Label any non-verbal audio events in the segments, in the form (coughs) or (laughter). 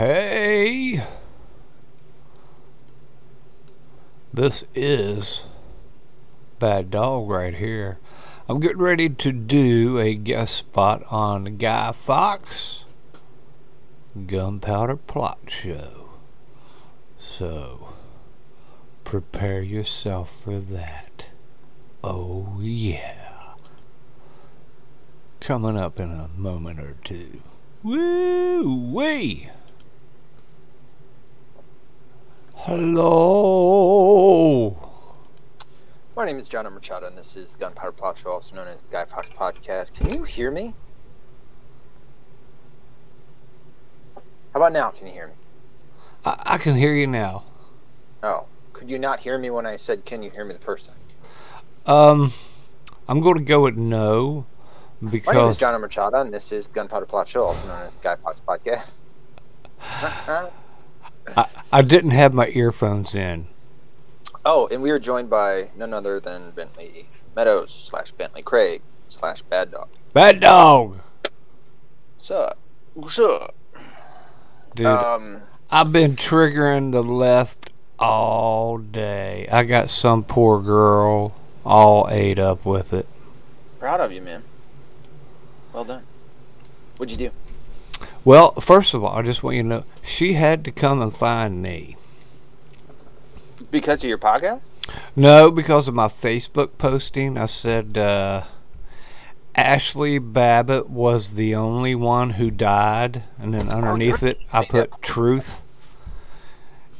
Hey, this is Bad Dog right here. I'm getting ready to do a guest spot on Guy Fawkes Gunpowder Plot Show. So, prepare yourself for that. Oh, yeah. Coming up in a moment or two. Woo wee! Hello. My name is John Machado, and this is Gunpowder Plot Show, also known as the Guy Fawkes Podcast. Can you hear me? How about now? Can you hear me? I, I can hear you now. Oh, could you not hear me when I said, "Can you hear me?" the first time? Um, I'm going to go with no because My name is John Machado, and this is Gunpowder Plot Show, also known as the Guy Fawkes Podcast. (laughs) (laughs) I, I didn't have my earphones in. oh, and we are joined by none other than Bentley Meadows slash Bentley Craig slash Bad Dog. Bad dog, What's up? What's up? dude. Um, I've been triggering the left all day. I got some poor girl all ate up with it. proud of you, man. Well done. What'd you do? Well, first of all, I just want you to know she had to come and find me. Because of your podcast? No, because of my Facebook posting, I said uh, Ashli Babbitt was the only one who died, and then underneath it, I put truth.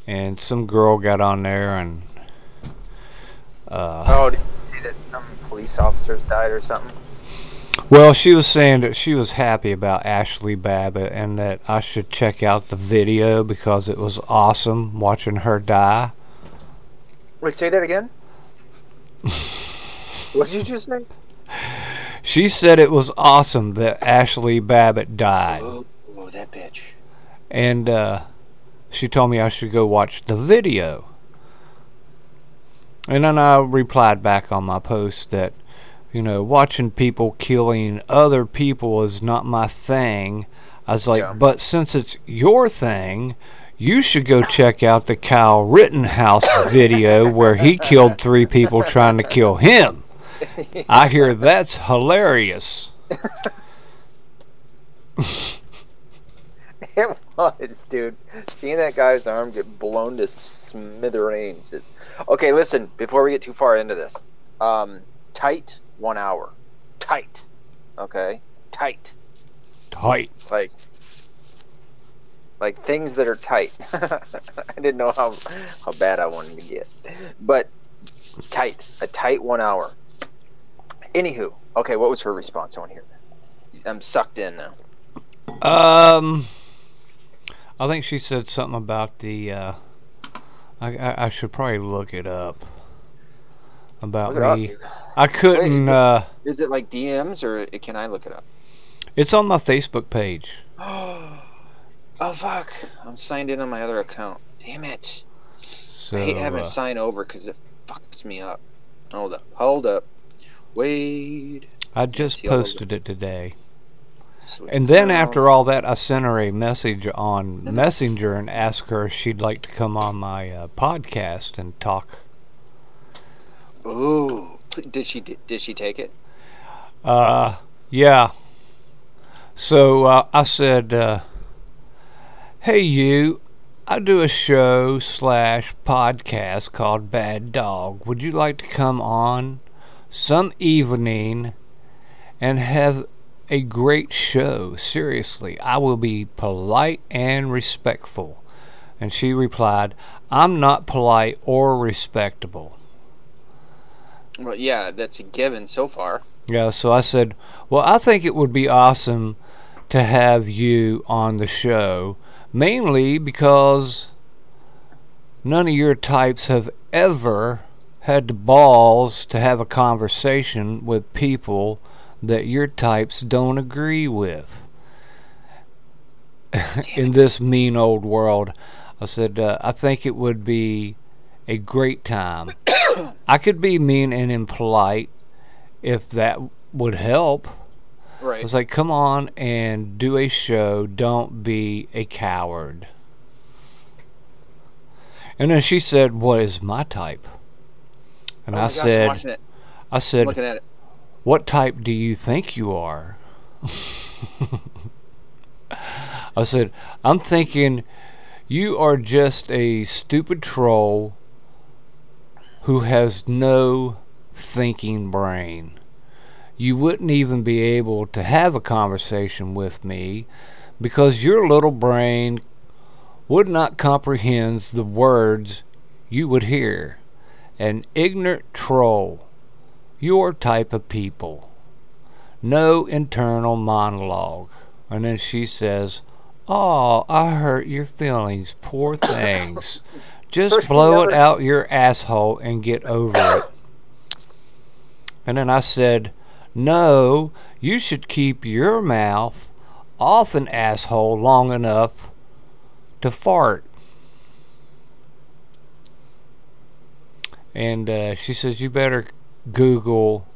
And some girl got on there and uh, Oh, did you see that some police officers died or something? Well, she was saying that she was happy about Ashli Babbitt and that I should check out the video because it was awesome watching her die. Wait, say that again. (laughs) what did you just say? She said it was awesome that Ashli Babbitt died. Oh, oh, that bitch. and uh, she told me I should go watch the video. And then I replied back on my post that, you know, watching people killing other people is not my thing. I was like, Yeah. but since it's your thing, you should go check out the Kyle Rittenhouse (laughs) video where he killed three people trying to kill him. I hear that's hilarious. (laughs) It was, dude. Seeing that guy's arm get blown to smithereens is okay. Listen, before we get too far into this, um, tight one hour, tight. Okay, tight. Tight. Like, like things that are tight. (laughs) I didn't know how how bad I wanted to get, but tight. A tight one hour. Anywho, okay. What was her response? I want to hear. I'm sucked in now. Um, I think she said something about the. Uh, I, I I should probably look it up. About Look me. I couldn't. Wait, uh, Is it like DMs or can I look it up? it's on my Facebook page. (gasps) oh fuck! I'm signed in on my other account. Damn it! So I hate having uh, to sign over because it fucks me up. Hold up! Hold up! Wait. I just see all the- posted it today, Switch and then down. after all that, I sent her a message on Messenger and asked her if she'd like to come on my uh, podcast and talk. Ooh. Did she did she take it? Uh, yeah. So uh, I said, uh, "Hey, you! I do a show slash podcast called Bad Dog. Would you like to come on some evening and have a great show? Seriously, I will be polite and respectful." And she replied, "I'm not polite or respectable." Well, yeah, that's a given so far. Yeah, so I said, Well, I think it would be awesome to have you on the show, mainly because none of your types have ever had the balls to have a conversation with people that your types don't agree with. (laughs) In this mean old world, I said, uh, I think it would be a great time. I could be mean and impolite if that would help. I Right. was like, come on and do a show. Don't be a coward. And then she said, What is my type? And Oh I gosh, said. I said, at it. What type do you think you are? (laughs) I said, I'm thinking you are just a stupid troll who has no thinking brain. You wouldn't even be able to have a conversation with me because your little brain would not comprehend the words you would hear. An ignorant troll your type of people. No internal monologue. And then she says, Oh, I hurt your feelings, poor things. (laughs) Just First, blow it out your asshole and get over it. And then I said, No, you should keep your mouth off an asshole long enough to fart. And uh, she says, You better Google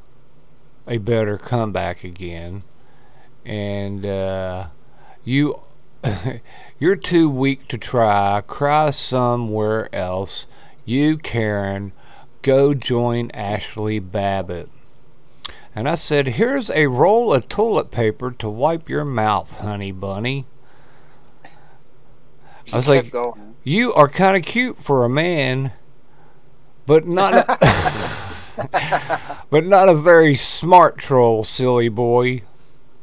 a better comeback again. And uh, you. (laughs) You're too weak to try. Cry somewhere else. You, Karen, go join Ashli Babbitt. And I said, Here's a roll of toilet paper to wipe your mouth, honey bunny. I was like, going. You are kind of cute for a man, but not a, (laughs) (laughs) but not a very smart troll, silly boy.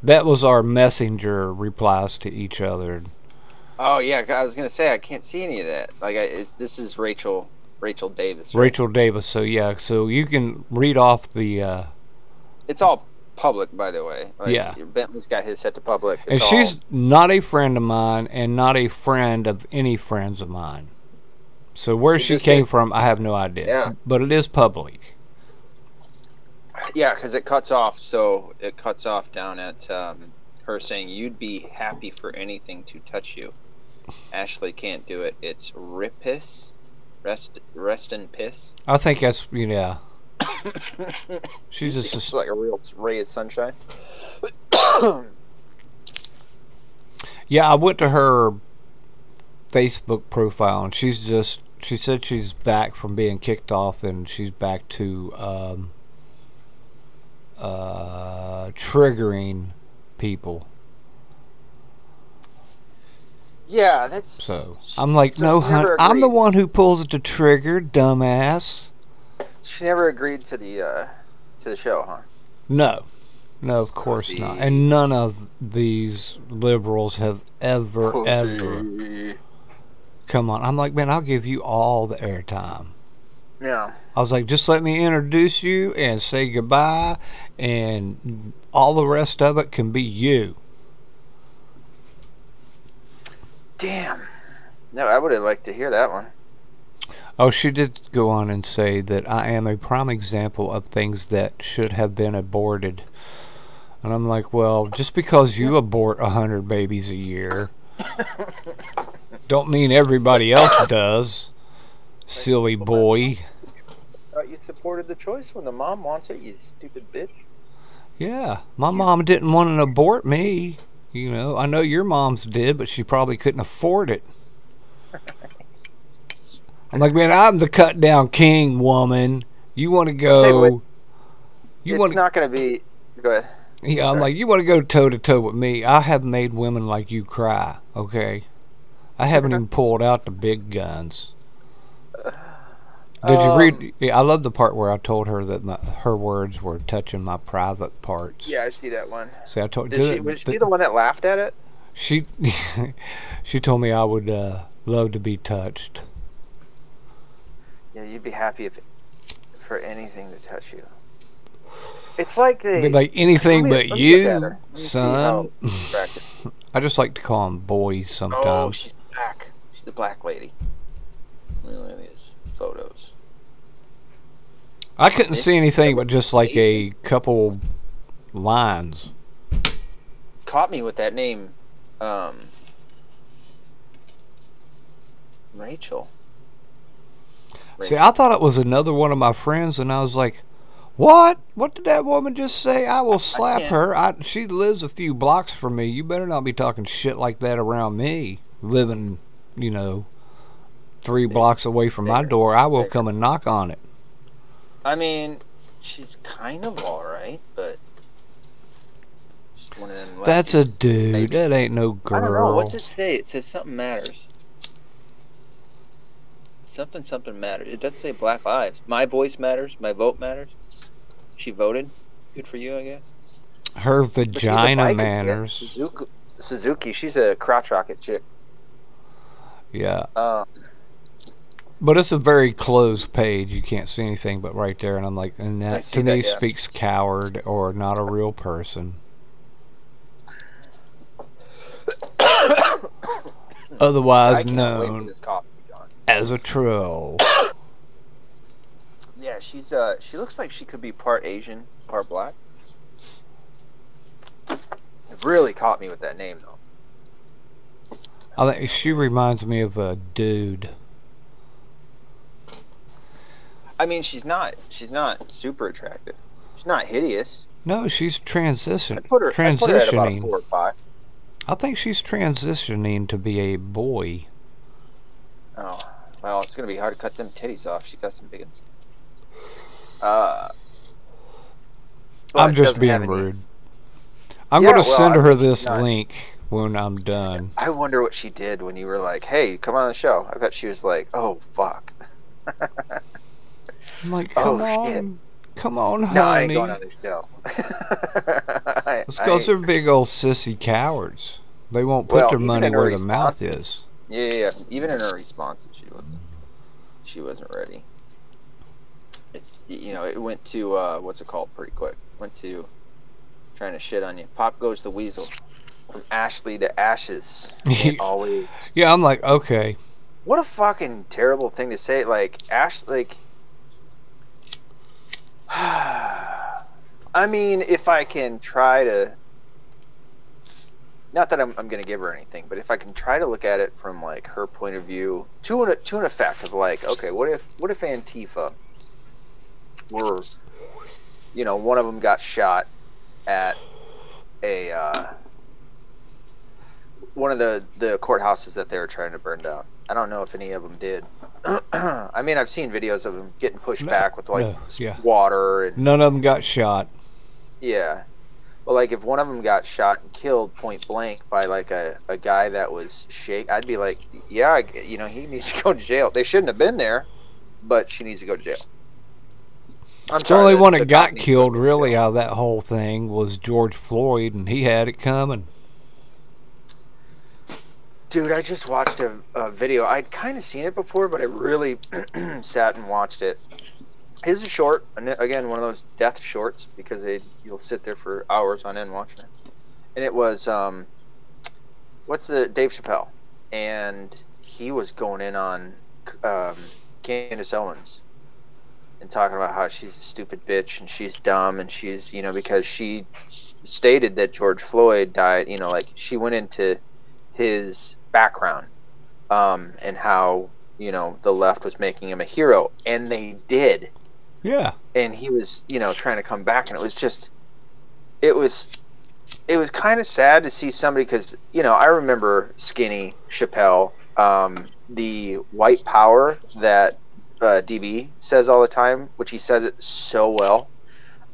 That was our messenger replies to each other. Oh yeah, I was gonna say I can't see any of that. Like I, it, this is Rachel, Rachel Davis. right? Rachel Davis. So yeah, so you can read off the uh, It's all public, by the way. Like, Yeah. Bentley's got his set to public. and It's she's all- not a friend of mine and not a friend of any friends of mine. So where she came from, I have no idea. Yeah. But it is public. Yeah, because it cuts off. So it cuts off down at um, her saying you'd be happy for anything to touch you. Ashli can't do it. It's ripis, rest, rest and piss. I think that's you know. (coughs) She's just like a real ray of sunshine. (coughs) Yeah, I went to her Facebook profile and she's just she said she's back from being kicked off and she's back to um, uh, triggering people. yeah, that's So I'm like, So no, hun, I'm the one who pulls at the trigger, dumbass. She never agreed to the uh, to the show, huh? No, no, of course not. And none of these liberals have ever, ever come on. I'm like, man, I'll give you all the airtime. Yeah. I was like, just let me introduce you and say goodbye, and all the rest of it can be you. Damn. No, I would have liked to hear that one. Oh, she did go on and say that I am a prime example of things that should have been aborted. And I'm like, well, just because you abort a hundred babies a year, (laughs) don't mean everybody else does. Silly boy. Thought you supported the choice when the mom wants it, you stupid bitch. Yeah, my mom didn't want to abort me. You know, I know your mom's did, but she probably couldn't afford it. I'm like, man, I'm the cut down king, woman. You want to you go? You it's want to? not going to be. Go ahead. Yeah, I'm like, you want to go toe to toe with me? I have made women like you cry. Okay, I haven't even pulled out the big guns. Did you Um, read? Yeah, I love the part where I told her that my, her words were touching my private parts. Yeah, I see that one. See, I told Did did she, it- was she th- the one that laughed at it? She (laughs) she told me I would uh, love to be touched. Yeah, you'd be happy if for anything to touch you. It's like they. Like anything me- but you, her. Let me see son. (laughs) (laughs) I just like to call them boys sometimes. Oh, sometimes. she's black. She's the black lady. Let me look at these photos. I couldn't see anything but just like a couple lines. Caught me with that name, um, Rachel. See, I thought it was another one of my friends, and I was like, What? What did that woman just say? I will slap can't- her. I, she lives a few blocks from me. You better not be talking shit like that around me. Living, you know, three blocks away from my door. I will come and knock on it. I mean, she's kind of all right, but one of them. That's a dude. Maybe. That ain't no girl. I don't know. What's it say? It says something matters. Something something matters. It doesn't say Black Lives. My voice matters. My vote matters. She voted. Good for you, I guess. Her But she's a vagina manners. Suzuki, Suzuki. She's a crotch rocket chick. Yeah. Uh, But it's a very closed page. You can't see anything but right there. And I'm like, and that to me that, yeah. speaks coward or not a real person. (coughs) Otherwise I cannot wait for known coffee to be gone. as a troll. (coughs) Yeah, she's uh, she looks like she could be part Asian, part black. It really caught me with that name though. I think she reminds me of a dude. I mean, she's not she's not super attractive. She's not hideous. No, she's transition I put her I put her at about transitioning. four or five. I think she's transitioning to be a boy. Oh, well, it's gonna be hard to cut them titties off. She got some big ones. Uh, I'm just being rude. I'm Yeah, gonna well, send I her this not- link when I'm done. I wonder what she did when you were like, "Hey, come on the show." I bet she was like, "Oh fuck." (laughs) I'm like, Oh, come shit. on, come on, honey. no, I ain't going on this show. (laughs) I- It's because they're big old sissy cowards. They won't put Well, their money in her where the mouth is. Yeah, yeah, yeah. Even in her response, she wasn't. She wasn't ready. It's you know it went to uh, what's it called pretty quick. Went to trying to shit on you. Pop goes the weasel. From Ashley to ashes. (laughs) Always. Yeah, I'm like, okay. What a fucking terrible thing to say. Like Ash, like. (sighs) I mean, if I can try to. Not that I'm, I'm going to give her anything, but if I can try to look at it from like her point of view, to an to an effect of like, okay, what if what if Antifa were, you know, one of them got shot at a uh, one of the the courthouses that they were trying to burn down. I don't know if any of them did. (clears throat) I mean, I've seen videos of them getting pushed No, back with like no, yeah. water and None of them got shot. yeah. But like if one of them got shot and killed point blank by like a, a guy that was shake, I'd be like, yeah, you know, he needs to go to jail. They shouldn't have been there, but she needs to go to jail. I'm The only one that got killed really. really out of that whole thing was George Floyd, and he had it coming. Dude, I just watched a, a video. I'd kind of seen it before, but I really (clears throat) sat and watched it. His is short, again, one of those death shorts because they you'll sit there for hours on end watching it. And it was um, what's the Dave Chappelle, and he was going in on um, Candace Owens and talking about how she's a stupid bitch and she's dumb and she's you know because she stated that George Floyd died. You know, like she went into his background um, and how you know the left was making him a hero, and they did, Yeah. and he was you know trying to come back, and it was just, it was, it was kind of sad to see somebody because you know I remember Skinny Chappelle, um, the white power that uh, DB says all the time, which he says it so well,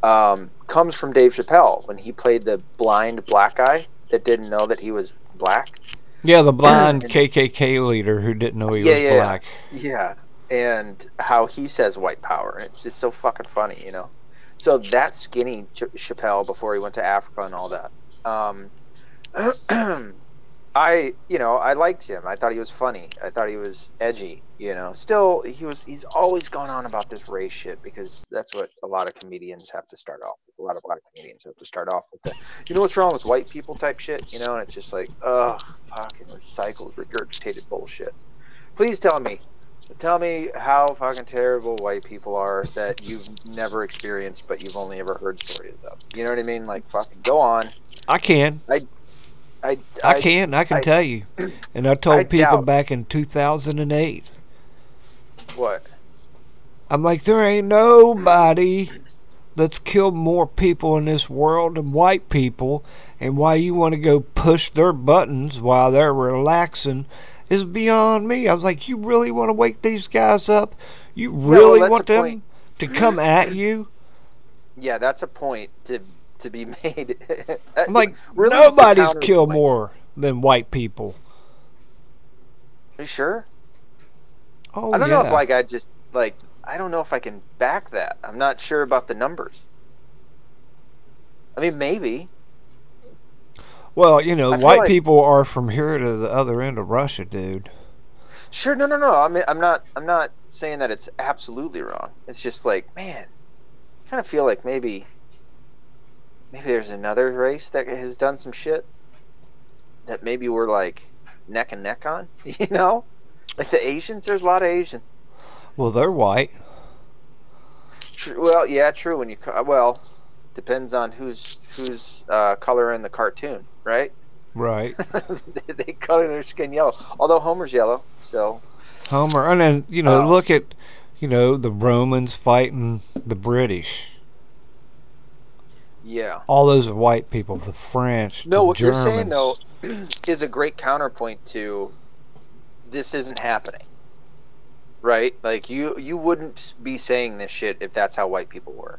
um, comes from Dave Chappelle when he played the blind black guy that didn't know that he was black. Yeah, the blind (clears throat) KKK leader who didn't know he Yeah, was yeah, yeah. black. Yeah, and how he says white power. and It's just so fucking funny, you know. So that skinny Ch- Chappelle before he went to Africa and all that. Um, (clears throat) I, you know, I liked him. I thought he was funny. I thought he was edgy. You know, still he was. He's always gone on about this race shit because that's what a lot of comedians have to start off. with. A lot of black comedians have to start off with the, you know, what's wrong with white people type shit. You know, and it's just like, oh, fucking recycled, regurgitated bullshit. Please tell me, tell me how fucking terrible white people are that you've never experienced, but you've only ever heard stories of. You know what I mean? Like, fucking go on. I can. I, I, I can. I can I- tell you. And I told I people doubt- back in 2008. What? I'm like, there ain't nobody that's killed more people in this world than white people, and why you want to go push their buttons while they're relaxing is beyond me. I was like, you really want to wake these guys up? You really that's want them point. to come at you? Yeah, that's a point to to be (laughs) made. I'm like, (laughs) Really, nobody's killed more than white people. Are you sure? Oh I don't yeah. know if like I just like I don't know if I can back that. I'm not sure about the numbers. I mean, maybe. well, you know, white like- people are from here to the other end of Russia, dude. Sure, no, no, no. I mean, I'm not. I'm not saying that it's absolutely wrong. It's just like, man, I kind of feel like maybe, maybe there's another race that has done some shit that maybe we're like neck and neck on. (laughs) You know, like the Asians. There's a lot of Asians. Well, they're white. True, well, yeah, true. When you well, depends on who's who's uh, color in the cartoon, right? Right. they, (laughs) they color their skin yellow. Although Homer's yellow, so Homer, and then you know, look at, you know, the Romans fighting the British. Yeah. All those white people. The French. No, the what Germans. you're saying though (clears throat) is a great counterpoint to this isn't happening. Right? Like you you wouldn't be saying this shit if that's how white people were.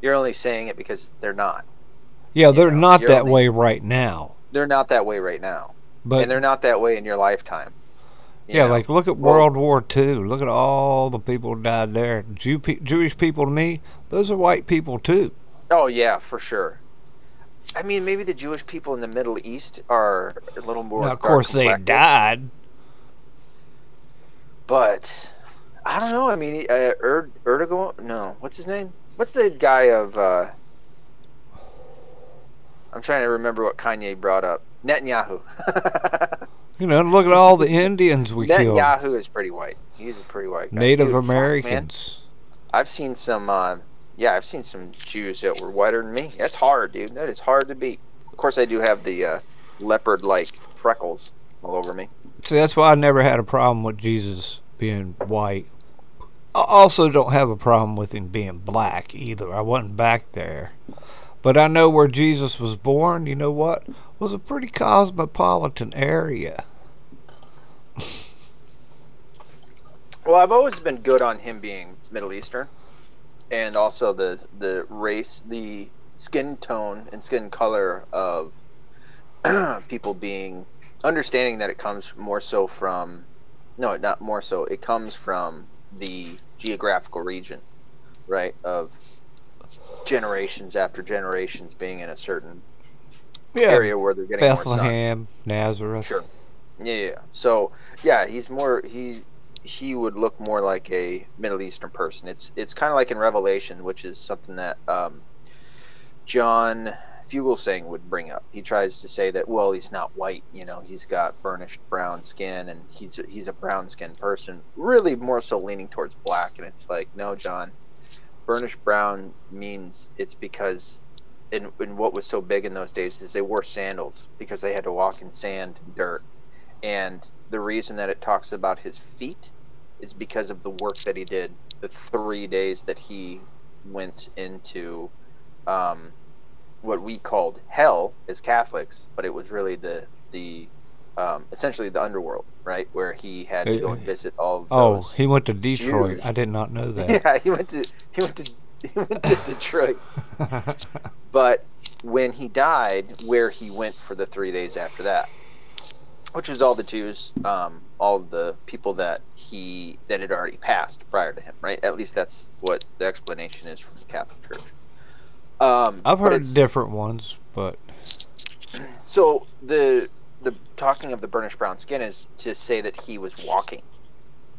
You're only saying it because they're not. Yeah, they're know, not you're that only- way right now. They're not that way right now. But and they're not that way in your lifetime. You yeah, know? like look at Well- World War II. Look at all the people who died there. Jew Jewish people to me, those are white people too. Oh yeah, for sure. I mean, maybe the Jewish people in the Middle East are a little more. Now, of course, they died. But I don't know. I mean, uh, Erd- Erdogan. No, what's his name? What's the guy of? uh I'm trying to remember what Kanye brought up. Netanyahu. (laughs) You know, look at all the Indians we killed. Netanyahu is pretty white. He's a pretty white guy. Native Dude, fuck. Americans. I've seen some. Uh, yeah, I've seen some Jews that were whiter than me. That's hard, dude. That is hard to beat. Of course, I do have the uh, leopard-like freckles all over me. See, that's why I never had a problem with Jesus being white. I also don't have a problem with him being black either. I wasn't back there. But I know where Jesus was born, you know what? Was a pretty cosmopolitan area. Well, I've always been good on him being Middle Eastern, and also the the race, the skin tone and skin color of (clears throat) people being understanding that it comes more so from no, not more so. It comes from the geographical region, right? Of generations after generations being in a certain Yeah. area where they're getting more sun. Bethlehem, Nazareth. Sure. Yeah, yeah. yeah. So yeah, he's more he he would look more like a Middle Eastern person. It's it's kind of like in Revelation, which is something that um, John Fugelsang would bring up. He tries to say that well, he's not white. You know, he's got burnished brown skin, and he's he's a brown skinned person. Really, more so leaning towards black. And it's like, no, John, burnished brown means it's because. In, in what was so big in those days is they wore sandals because they had to walk in sand and dirt and the reason that it talks about his feet is because of the work that he did the three days that he went into um, what we called hell as Catholics, but it was really the the um, essentially the underworld, right, where he had to go and visit all of Oh, he went to Detroit. Jews. I did not know that. (laughs) yeah, he went to he went to he went to Detroit. (laughs) But when he died, where he went for the three days after that, which is all the Jews, um, all the people that he that had already passed prior to him, right? At least that's what the explanation is from the Catholic Church. Um, I've heard different ones, but So the the talking of the burnished brown skin is to say that he was walking,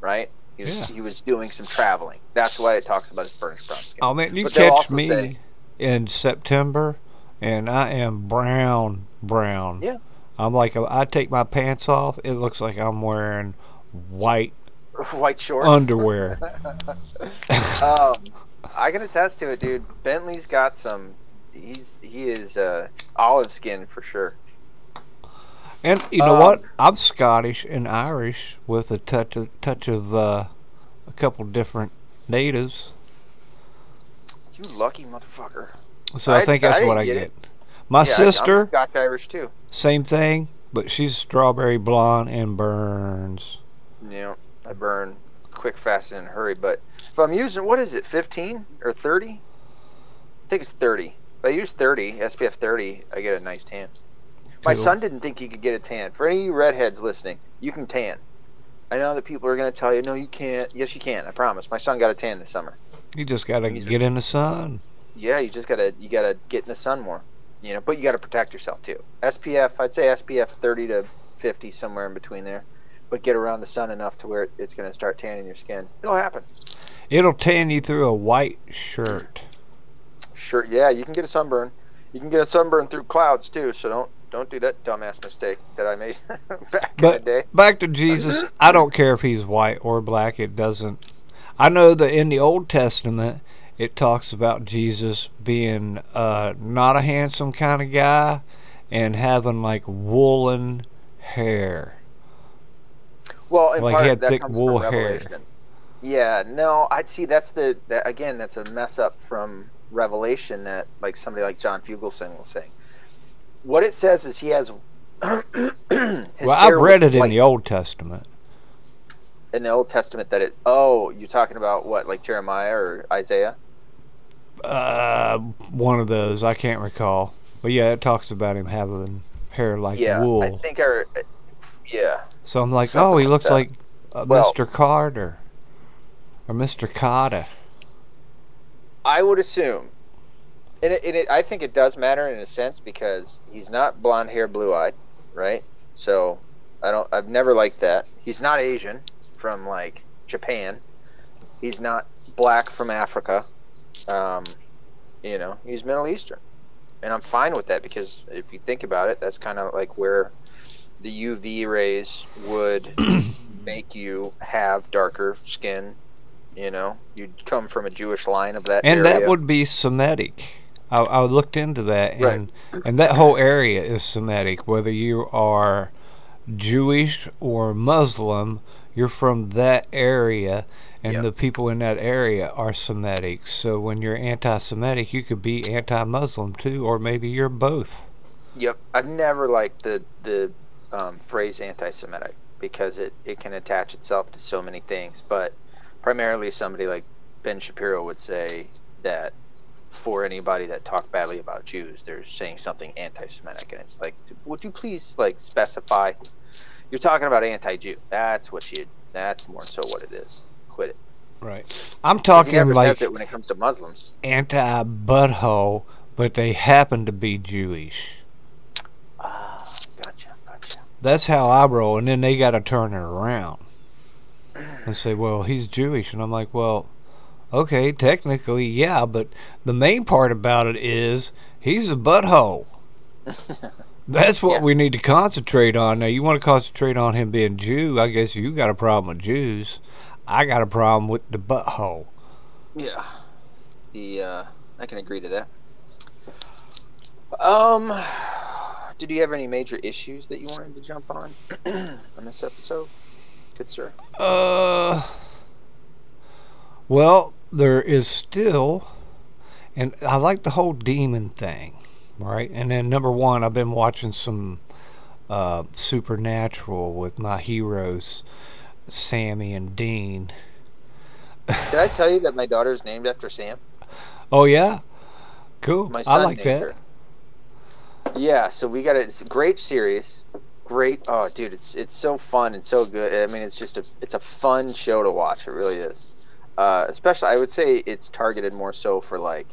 right? He was, Yeah. he was doing some traveling. That's why it talks about his burnished brown skin. oh man, you But catch me say- in September, and I am brown, brown. Yeah. I'm like I take my pants off. It looks like I'm wearing white White shorts. underwear. (laughs) (laughs) um, I can attest to it, dude. Bentley's got some. He's he is uh, olive skin for sure. And you know Um, what? I'm Scottish and Irish with a touch of touch of uh, a couple different natives. You lucky motherfucker. So I, I- think that's I what I get. get My Yeah, I'm sister, Scotch Irish too. same thing, but she's strawberry blonde and burns. Yeah, I burn quick, fast, and in a hurry. But if I'm using, what is it, 15 or 30? I think it's 30. If I use 30, SPF 30, I get a nice tan. My Cool. son didn't think he could get a tan. For any of you redheads listening, you can tan. I know that people are going to tell you, no, you can't. Yes, you can. I promise. My son got a tan this summer. You just gotta get in the sun. Yeah, you just gotta you gotta get in the sun more, you know. But you gotta protect yourself too. SPF, I'd say SPF 30 to 50, somewhere in between there. But get around the sun enough to where it's gonna start tanning your skin. It'll happen. It'll tan you through a white shirt. Sure, yeah, you can get a sunburn. You can get a sunburn through clouds too. So don't don't do that dumbass mistake that I made (laughs) back in the day. back to Jesus, I don't care if he's white or black. It doesn't. I know that in the Old Testament, it talks about Jesus being uh, not a handsome kind of guy and having like woolen hair. Well, in Like, part he had that thick comes wool from hair. Yeah, no, I'd see that's the that, again that's a mess up from Revelation that like somebody like John Fugelsang will say. What it says is he has. (clears throat) well, I've read it in white. the Old Testament. in the Old Testament that it. Oh, you're talking about what, like Jeremiah or Isaiah? Uh, one of those I can't recall, but yeah, it talks about him having hair like yeah, wool. I think I. Yeah, So I'm like, Something oh, he like looks that. like uh, Well- Mr. Carter or Mr. Carter. I would assume. And it, and it, I think it does matter in a sense because he's not blonde hair, blue eyed, right? So I don't. I've never liked that. He's not Asian from like Japan. He's not black from Africa. Um, you know, he's Middle Eastern, and I'm fine with that because if you think about it, that's kind of like where the UV rays would (clears throat) make you have darker skin. You know, you'd come from a Jewish line of that And area. that would be Semitic. I, I looked into that, Right. and and that whole area is Semitic. Whether you are Jewish or Muslim, you're from that area, and Yep. the people in that area are Semitic. So when you're anti-Semitic, you could be anti-Muslim too, or maybe you're both. Yep, I've never liked the the um, phrase anti-Semitic because it it can attach itself to so many things. But primarily, somebody like Ben Shapiro would say that for anybody that talk badly about Jews, they're saying something anti-Semitic, and it's like, would you please like specify? You're talking about anti-Jew. That's what you. That's more so what it is. Quit it. Right. I'm talking like when it comes to Muslims. anti butthole, but they happen to be Jewish. Ah, gotcha, gotcha. That's how I roll, and then they got to turn it around and say, "Well, he's Jewish," and I'm like, "Well, okay, technically, yeah, but the main part about it is he's a butthole. (laughs) That's what Yeah. we need to concentrate on. Now, you want to concentrate on him being Jew? I guess you got a problem with Jews. I got a problem with the butthole. Yeah. The uh I can agree to that. Um did you have any major issues that you wanted to jump on (clears throat) on this episode? Good sir. Uh, well, there is still, and I like the whole demon thing, right? And then number one, I've been watching some uh, Supernatural with my heroes, Sammy and Dean. Did I tell you that my daughter is named after Sam? Oh yeah, cool. My I like that. her. Yeah, so we got a, it's a great series. Great. Oh, dude, it's it's so fun and so good. I mean, it's just a it's a fun show to watch. It really is. Uh, especially, I would say it's targeted more so for like,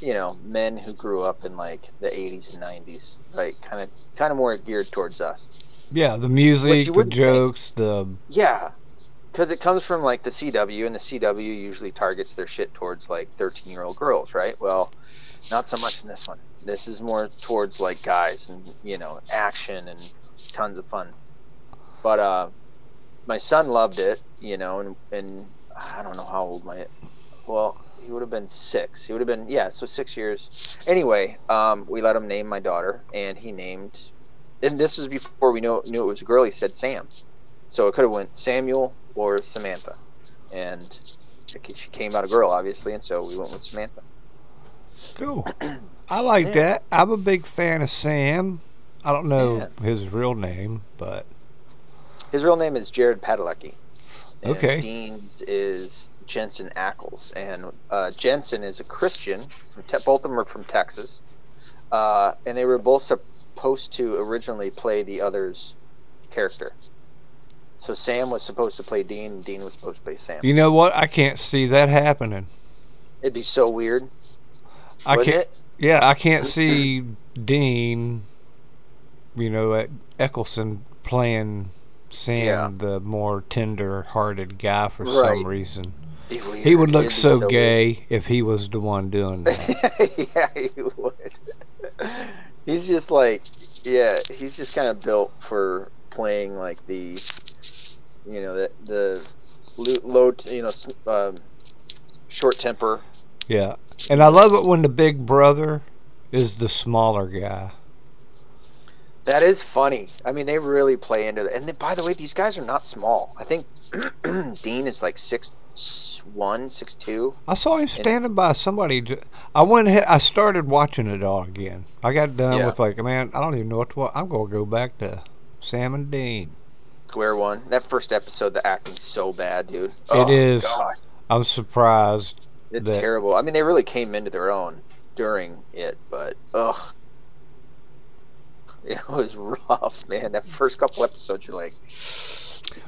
you know, men who grew up in like the '80s and '90s, right? Kind of kind of more geared towards us. Yeah, the music, the wouldn't think. jokes, the Yeah, because it comes from like the CW, and the CW usually targets their shit towards like 13 year old girls, right? Well, not so much in this one. This is more towards like guys and you know action and tons of fun. But uh, my son loved it, you know, and and I don't know how old my well he would have been six. He would have been yeah, so six years. Anyway, um, we let him name my daughter, and he named. And this was before we knew knew it was a girl. He said Sam. So it could have went Samuel or Samantha, and she came out a girl, obviously, and so we went with Samantha. Cool. (clears throat) I like Yeah. that. I'm a big fan of Sam. I don't know Yeah. his real name, but His real name is Jared Padalecki. And Okay. Dean's is Jensen Ackles, and uh, Jensen is a Christian. From te- both of them are from Texas, uh, and they were both supposed to originally play the other's character. So Sam was supposed to play Dean, and Dean was supposed to play Sam. you know what? I can't see that happening. It'd be so weird, I can't. it? Yeah, I can't see Dean. You know, at Eccleston playing Sam, Yeah. the more tender-hearted guy for Right. some reason. He would look so weird. gay if he was the one doing (laughs) that. yeah, he would. (laughs) He's just like, yeah, he's just kind of built for playing like the, you know, the the low, t- you know, um, short temper. yeah, and I love it when the big brother is the smaller guy. That is funny. I mean, they really play into it. And then, by the way, these guys are not small. I think (clears throat) Dean is like six one, six two. I saw him standing by somebody. I went ahead. I started watching it all again. I got done Yeah. with like, man, I don't even know what to. wa- I'm gonna go back to Sam and Dean. Square one. That first episode, the acting's so bad, dude. It oh, is. God. I'm surprised. It's that- terrible. I mean, they really came into their own during it, but ugh, it was (laughs) rough, man. That first couple episodes, you're like,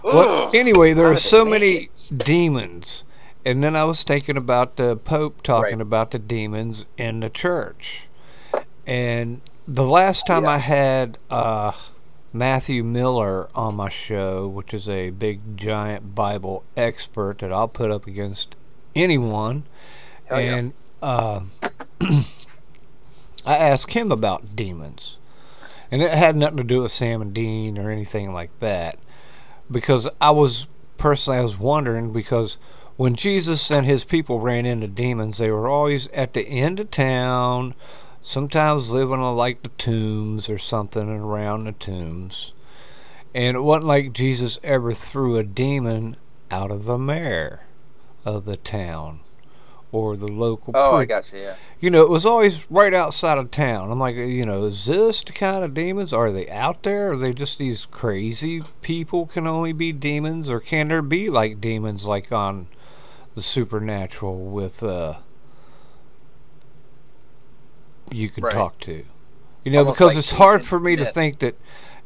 Well, anyway, there are so many demons, and then I was thinking about the Pope talking Right. about the demons in the church, and the last time Yeah. I had uh, Matthew Miller on my show, which is a big giant Bible expert that I'll put up against anyone, Hell yeah. and uh, (clears throat) I asked him about demons, and it had nothing to do with Sam and Dean or anything like that because I was personally I was wondering because when Jesus and his people ran into demons, they were always at the end of town, sometimes living on like the tombs or something around the tombs. And it wasn't like Jesus ever threw a demon out of the mayor of the town or the local oh, I priest got you. Yeah, you know, it was always right outside of town. I'm like, you know, is this the kind of demons? Are they out there? Are they just these crazy people can only be demons? Or can there be like demons like on the supernatural with uh you can Right. talk to? You know, Almost because like it's hard for me to think that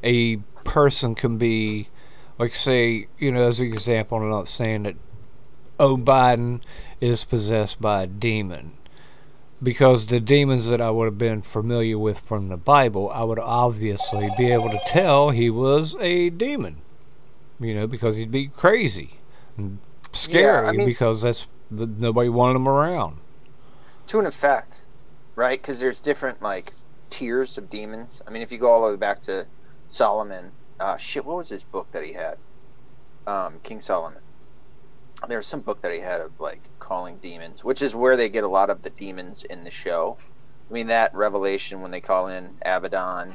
a person can be like say, you know, as an example, I'm not saying that oh Biden is possessed by a demon because the demons that I would have been familiar with from the Bible, I would obviously be able to tell he was a demon. You know, because he'd be crazy and scary I mean- because that's the, nobody wanted him around. to an effect, right? Because there's different like tiers of demons. I mean, if you go all the way back to Solomon, uh, shit, what was his book that he had? Um, King Solomon. There was some book that he had of like calling demons, which is where they get a lot of the demons in the show. I mean, that revelation when they call in Abaddon,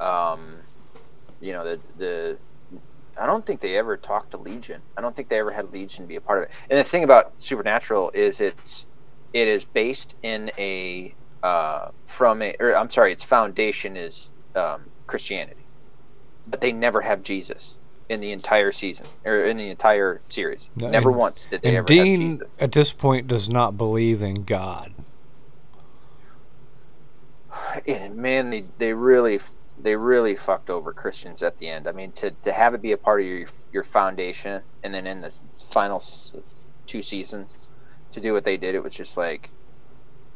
um, you know, the the. I don't think they ever talked to Legion. I don't think they ever had Legion be a part of it. And the thing about Supernatural is it's it is based in a uh, from a or I'm sorry, its foundation is um, Christianity, but they never have Jesus in the entire season or in the entire series. Never and- once did they ever Dean, at this point, does not believe in God. (sighs) And man, they they really they really fucked over Christians at the end. I mean, to to have it be a part of your your foundation, and then in the final two seasons, to do what they did, it was just like,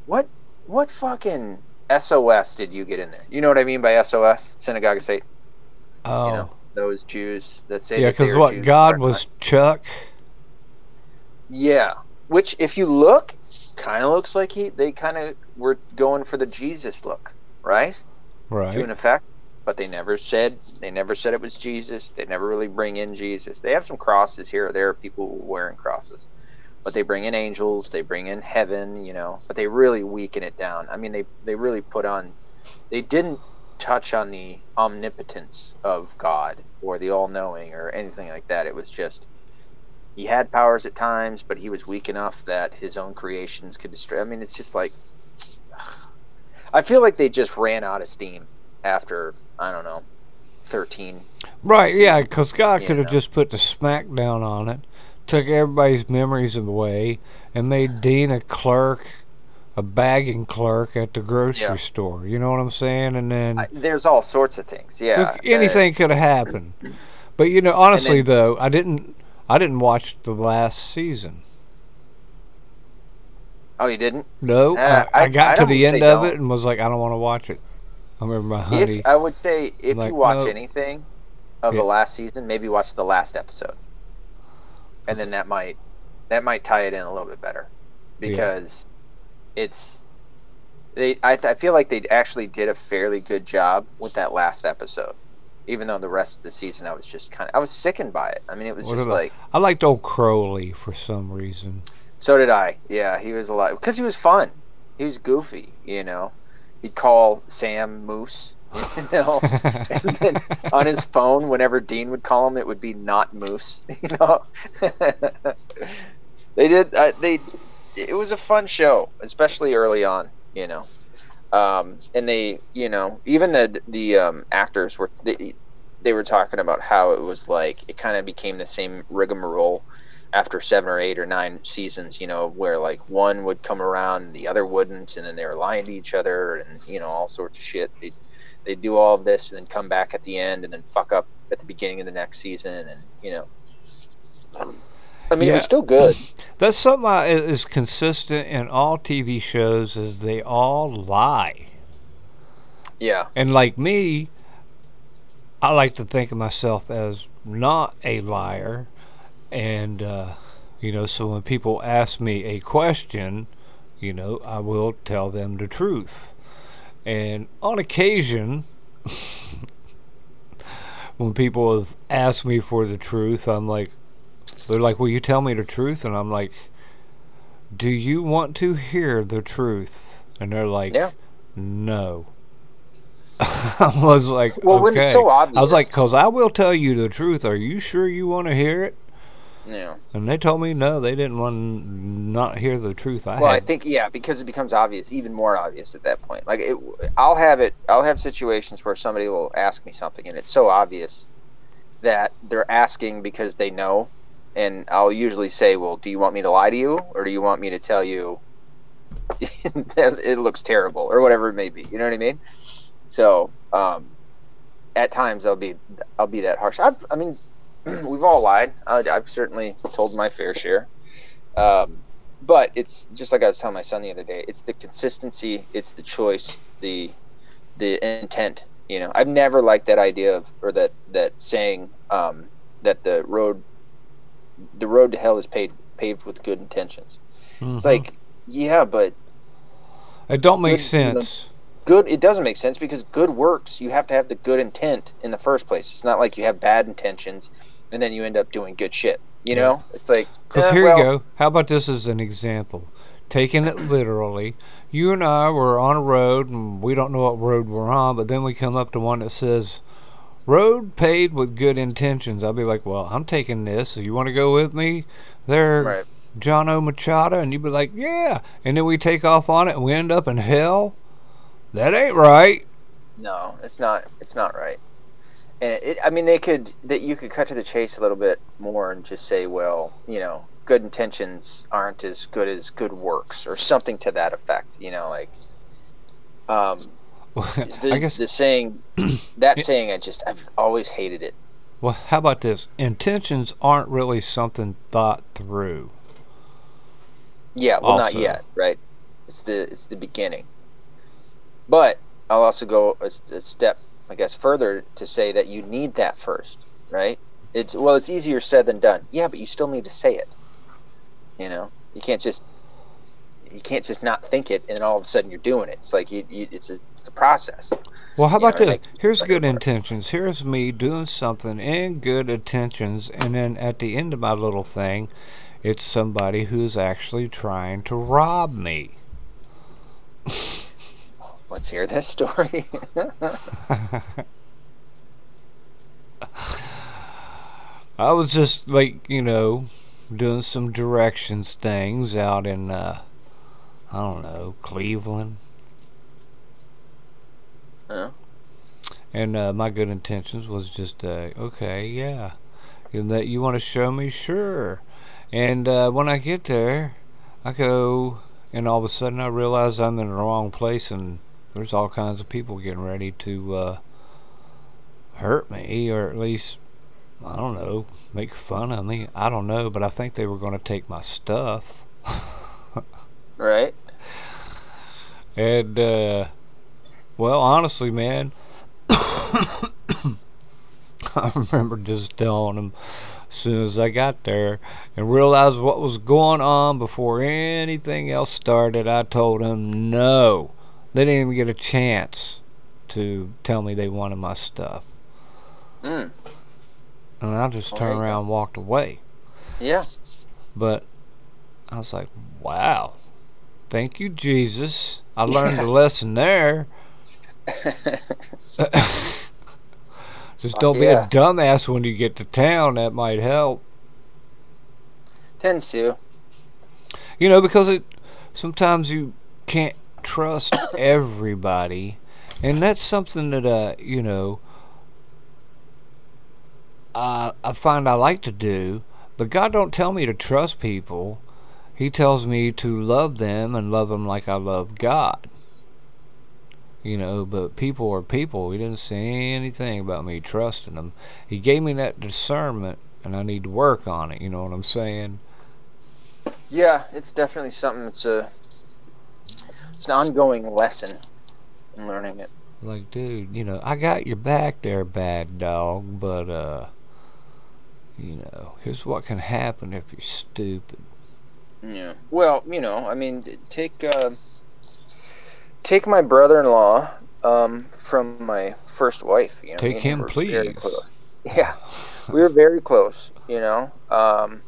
what what fucking SOS did you get in there? You know what I mean by SOS? Synagogue of Satan. Oh, You know, those Jews that say yeah, because what Jews God was not. Chuck. Yeah, which if you look, kind of looks like he they kind of were going for the Jesus look, right? Right. to an effect, but they never said they never said it was Jesus. They never really bring in Jesus. They have some crosses here or there, people wearing crosses, but they bring in angels. They bring in heaven, you know. But they really weaken it down. I mean, they they really put on. They didn't touch on the omnipotence of God or the all-knowing or anything like that. It was just he had powers at times, but he was weak enough that his own creations could destroy. I mean, it's just like I feel like they just ran out of steam after I don't know, thirteen. Right, yeah, because God could have just put the smackdown on it, took everybody's memories away, and made Dean a clerk, a bagging clerk at the grocery Yeah. store. You know what I'm saying? And then I, there's all sorts of things. Yeah, look, anything could have happened. But you know, honestly though, I didn't. I didn't watch the last season. Uh, oh, you didn't? No, Uh, I, I got I to the end of don't. it and was like, I don't want to watch it. I remember my honey. If I would say if Like, you watch no. anything of Yeah. the last season, maybe watch the last episode, and then that might that might tie it in a little bit better because it's they. I, I feel like they actually did a fairly good job with that last episode, even though the rest of the season I was just kind of I was sickened by it. I mean, it was What just like I liked old Crowley for some reason. so did I. Yeah, he was a lot because he was fun. He was goofy, you know. He'd call Sam Moose, (laughs) you know. and then (laughs) on his phone, whenever Dean would call him, it would be not Moose. (laughs) You know, they did. Uh, they. It was a fun show, especially early on. You know, um, and they, you know, even the the um, actors were they, they were talking about how it was like it kind of became the same rigmarole after seven or eight or nine seasons. You know, where like one would come around, the other wouldn't, and then they were lying to each other, and you know all sorts of shit. They they do all of this and then come back at the end and then fuck up at the beginning of the next season and you know i mean it Yeah. was still good (laughs) That's something I, is consistent in all TV shows is they all lie. yeah And like me, I like to think of myself as not a liar. And, uh, you know, so when people ask me a question, you know, I will tell them the truth. And on occasion, (laughs) when people have asked me for the truth, I'm like, they're like, Will you tell me the truth? And I'm like, Do you want to hear the truth? And they're like, Yeah. No. (laughs) I was like, well okay. when it's so obvious I was like, because I will tell you the truth. Are you sure you want to hear it? yeah And they told me no, they didn't want to not hear the truth. I well i think yeah because it becomes obvious even more obvious at that point like it, i'll have it i'll have situations where somebody will ask me something and it's so obvious that they're asking because they know and i'll usually say well do you want me to lie to you or do you want me to tell you that (laughs) it looks terrible or whatever it may be you know what i mean so um at times i'll be i'll be that harsh I've, i mean (clears throat) we've all lied I, i've certainly told my fair share um but it's just like I was telling my son the other day. It's the consistency, it's the choice, the the intent. You know, I've never liked that idea of or that that saying um, that the road the road to hell is paved paved with good intentions. Mhm. It's like, yeah, but it don't make good- sense. good. It doesn't make sense because good works. You have to have the good intent in the first place. It's not like you have bad intentions and then you end up doing good shit. You Yeah. know, it's like Because eh, here well, you go. How about this as an example? Taking it literally, you and I were on a road, and we don't know what road we're on, but then we come up to one that says, Road paved with good intentions. I'll be like, Well, I'm taking this. So you want to go with me there, Right. John O. Machado? And you'd be like, Yeah. And then we take off on it and we end up in hell? That ain't right. No, it's not. It's not right. And it, I mean, they could that you could cut to the chase a little bit more and just say, well, you know, good intentions aren't as good as good works, or something to that effect. You know, like, um, (laughs) the, I guess. the saying, (clears throat) that saying, I just I've always hated it. Well, how about this? Intentions aren't really something thought through. Yeah, well, not yet, right? It's the it's the beginning. But I'll also go a step, I guess, further to say that you need that first, right? It's well, it's easier said than done. Yeah, but you still need to say it. You know, you can't just you can't just not think it and all of a sudden you're doing it. It's like you, you it's a a process. Well, how You know, about this? like- Here's like good intentions. Here's me doing something in good intentions, and then at the end of my little thing, it's somebody who's actually trying to rob me. (laughs) Let's hear this story. (laughs) I was just like, you know, doing some directions things out in, uh, I don't know, Cleveland. Yeah. And uh, my good intentions was just, uh, okay, yeah. And that you want to show me? Sure. And uh, when I get there, I go, and all of a sudden I realize I'm in the wrong place, and there's all kinds of people getting ready to uh, hurt me, or at least, I don't know, make fun of me. I don't know, but I think they were going to take my stuff. (laughs) Right. And, uh, well, honestly, man, (coughs) I remember just telling them as soon as I got there and realized what was going on before anything else started. I told them no. They didn't even get a chance to tell me they wanted my stuff. Mm. And I just turned there around and walked away. Yeah. But I was like, wow. Thank you, Jesus. I (laughs) learned Yeah. a lesson there. Just don't be yeah. a dumbass when you get to town. That might help. Tends to. You know, because it sometimes you can't trust everybody, and that's something that uh, you know, uh, I find I like to do. But God don't tell me to trust people. He tells me to love them and love them like I love God. You know, but people are people. He didn't say anything about me trusting them. He gave me that discernment, and I need to work on it. You know what I'm saying? Yeah, it's definitely something that's a it's an ongoing lesson in learning it. Like, dude, you know, I got your back there, bad dog, but, uh, you know, here's what can happen if you're stupid. Yeah. Well, you know, I mean, take uh, take my brother-in-law um, from my first wife. You know, Take him please. Yeah, we were very close. You know, um,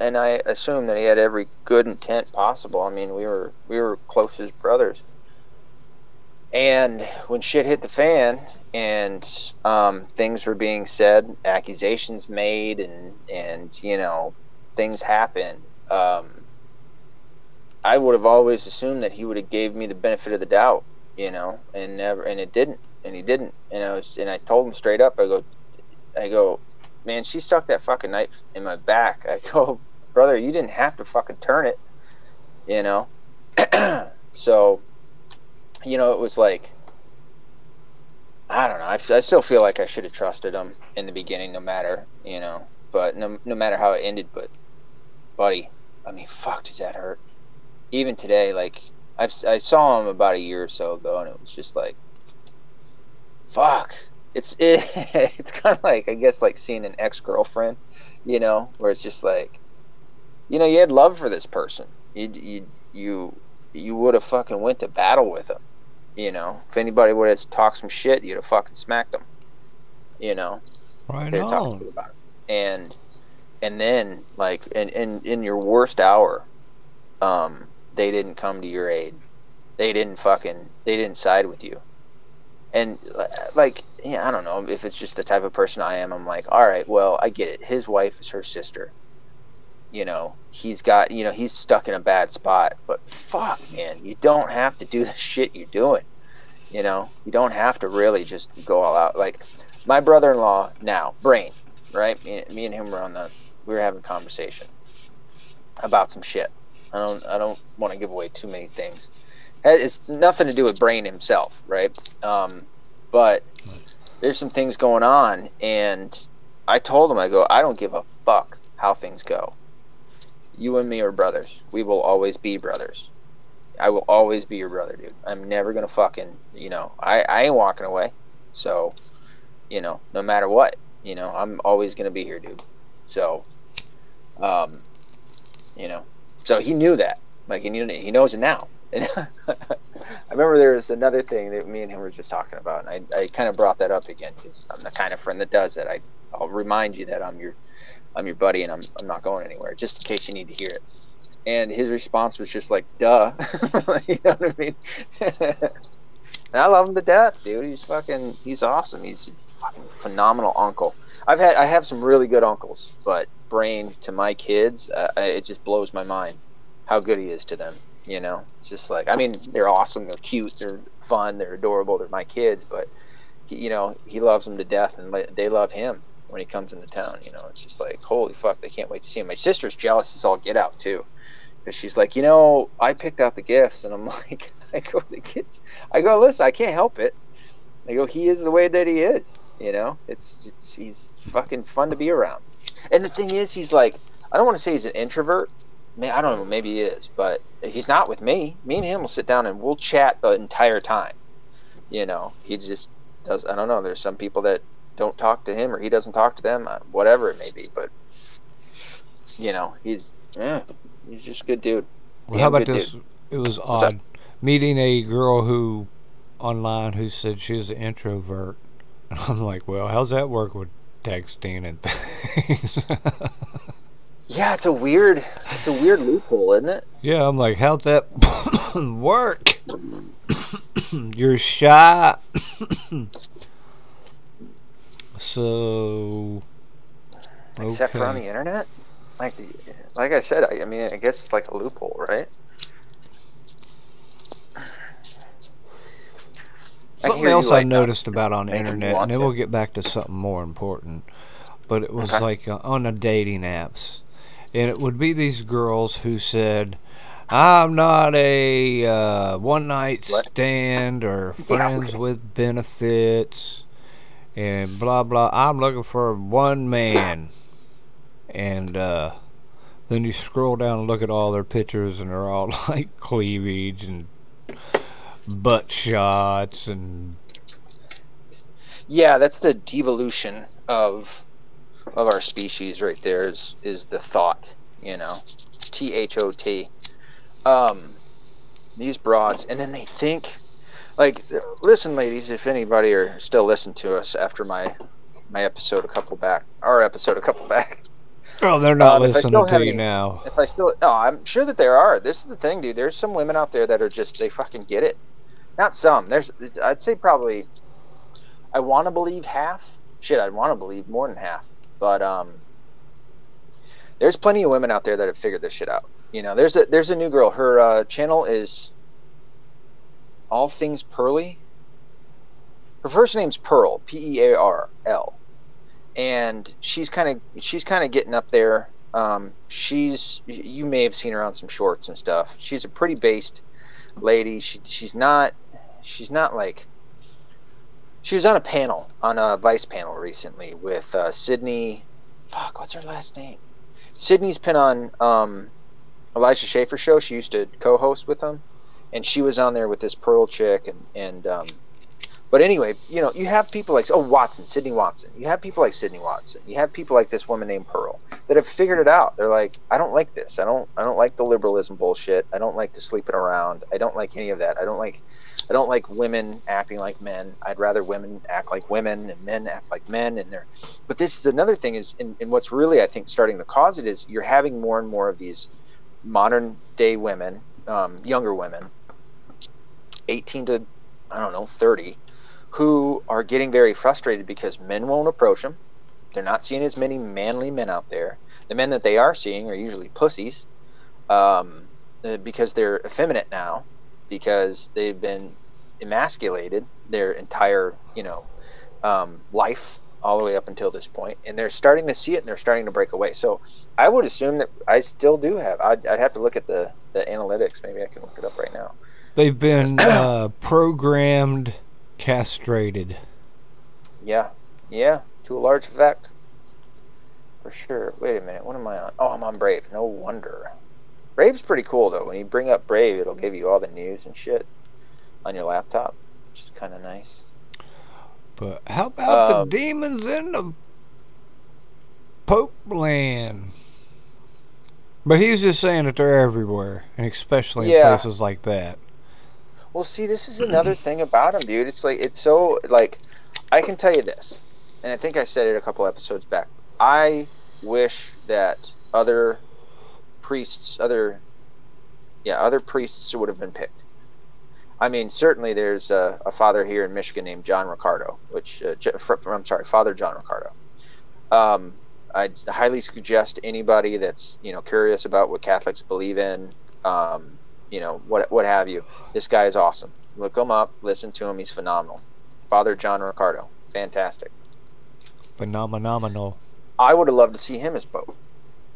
and I assume that he had every good intent possible. I mean, we were we were close as brothers. And when shit hit the fan, and um, things were being said, accusations made, and and you know, things happened. Um, I would have always assumed that he would have gave me the benefit of the doubt, you know, and never, and it didn't, and he didn't, and I was, and I told him straight up, I go, I go, man, she stuck that fucking knife in my back. (laughs) I go, brother, you didn't have to fucking turn it, you know. (clears throat) so, you know, it was like, I don't know. I still feel like I should have trusted him in the beginning, no matter, you know, but no, no matter how it ended. But, buddy, I mean, fuck, does that hurt? Even today, like, I've, I saw him about a year or so ago, and it was just like, fuck. It's it, (laughs) it's kind of like I guess like seeing an ex girlfriend, you know, where it's just like, you know, you had love for this person. You you you you would have fucking went to battle with him, you know. If anybody would have talked some shit, you'd have fucking smacked them, you know. Right They'd to you on. about it. And and then like in in in your worst hour, um, they didn't come to your aid. They didn't fucking they didn't side with you. And like yeah, I don't know if it's just the type of person I am. I'm like, all right, well, I get it. His wife is her sister. You know, he's got you know he's stuck in a bad spot. But fuck, man, you don't have to do (laughs) the shit you're doing. You know, you don't have to really just go all out. Like my brother-in-law now, Brain, right? Me, me and him were on the we were having a conversation about some shit. I don't I don't want to give away too many things. It's nothing to do with Brain himself, right? Um, but there's some things going on, and I told him I go I don't give a fuck how things go. You and me are brothers. We will always be brothers. I will always be your brother, dude. I'm never gonna fucking you know I I ain't walking away. So you know no matter what you know I'm always gonna be here, dude. So um you know so he knew that like he knew he knows it now. And (laughs) I remember there was another thing that me and him were just talking about, and I, I kind of brought that up again because I'm the kind of friend that does that. I I'll remind you that I'm your I'm your buddy and I'm I'm not going anywhere, just in case you need to hear it. And his response was just like, "Duh," (laughs) you know what I mean? (laughs) and I love him to death, dude. He's fucking he's awesome. He's a fucking phenomenal uncle. I've had I have some really good uncles, but Brain to my kids, uh, it just blows my mind how good he is to them. You know, it's just like I mean, they're awesome, they're cute, they're fun, they're adorable, they're my kids, but he, you know he loves them to death, and they love him when he comes into town. You know, it's just like holy fuck, they can't wait to see him. My sister's jealous as all get out too, she's like, you know, I picked out the gifts, and I'm (laughs) like, I go the kids, I go listen, I can't help it. I go, he is the way that he is. You know, it's, it's he's fucking fun to be around. And the thing is, he's like, I don't want to say he's an introvert. Man, I don't know, maybe he is, but he's not with me. Me and him will sit down and we'll chat the entire time. You know, he just does. I don't know. There's some people that don't talk to him or he doesn't talk to them, uh, whatever it may be. But you know, he's yeah, he's just a good dude. Well, how about this? Dude. It was odd meeting a girl who online who said she was an introvert. And (laughs) I'm like, well, how's that work with texting and (laughs) things? yeah, it's a weird, it's a weird loophole, isn't it? Yeah, I'm like, how's that (coughs) work? (coughs) You're shy. (coughs) so. Okay. Except for on the internet, like, like I said, I, I mean, I guess it's like a loophole, right? Something else I noticed about on the internet, and then we'll get back to something more important. But it was okay. like uh, on the dating apps, and it would be these girls who said, "I'm not a uh, one night stand or (laughs) friends yeah. with benefits." and blah blah. I'm looking for one man, and uh, then you scroll down and look at all their pictures, and they're all (laughs) like cleavage and butt shots and. Yeah, that's the devolution of of our species right there. Is is the thought, you know, T H O T. Um, these broads, and then they think like listen ladies if anybody are still listening to us after my my episode a couple back our episode a couple back oh they're not um, listening to any, you now if i still no i'm sure that there are this is the thing dude there's some women out there that are just they fucking get it not some there's i'd say probably i want to believe half shit i'd want to believe more than half but um there's plenty of women out there that have figured this shit out you know there's a there's a new girl her uh, channel is all things Pearly. Her first name's Pearl, P E A R L, and she's kind of she's kind of getting up there. Um, she's you may have seen her on some shorts and stuff. She's a pretty based lady. She she's not she's not like she was on a panel on a Vice panel recently with uh, Sydney. Fuck, what's her last name? Sydney's been on um, Elijah Schaffer show. She used to co-host with him and she was on there with this Pearl chick, and and um, but anyway, you know, you have people like oh Watson, Sydney Watson. You have people like Sydney Watson. You have people like this woman named Pearl that have figured it out. They're like, I don't like this. I don't I don't like the liberalism bullshit. I don't like the sleeping around. I don't like any of that. I don't like I don't like women acting like men. I'd rather women act like women and men act like men. And they're, but this is another thing is, and, and what's really I think starting to cause it is you're having more and more of these modern day women, um, younger women, 18 to I don't know 30 who are getting very frustrated because men won't approach them. They're not seeing as many manly men out there. The men that they are seeing are usually pussies um, uh, because they're effeminate now because they've been emasculated their entire you know um, life all the way up until this point, and they're starting to see it and they're starting to break away. So I would assume that I still do have. I'd, I'd have to look at the the analytics. Maybe I can look it up right now. They've been (clears throat) uh, programmed, castrated. Yeah, yeah, to a large effect. For sure. Wait a minute, what am I on? Oh, I'm on Brave. No wonder. Brave's pretty cool though. When you bring up Brave, it'll give you all the news and shit on your laptop, which is kind of nice. But how about um, the demons in the Pope land? But he's just saying that they're everywhere, and especially in places like that. Well, see, this is another thing about him, dude. It's like it's so like I can tell you this, and I think I said it a couple episodes back. I wish that other priests, other yeah, other priests would have been picked. I mean, certainly there's a, a father here in Michigan named John Riccardo, which uh, I'm sorry, Father John Riccardo. Um, I highly suggest anybody that's you know curious about what Catholics believe in. Um, you know what what have you. This guy is awesome. Look him up. Listen to him. He's phenomenal. Father John Riccardo, fantastic. Phenomenal. I would have loved to see him as Pope.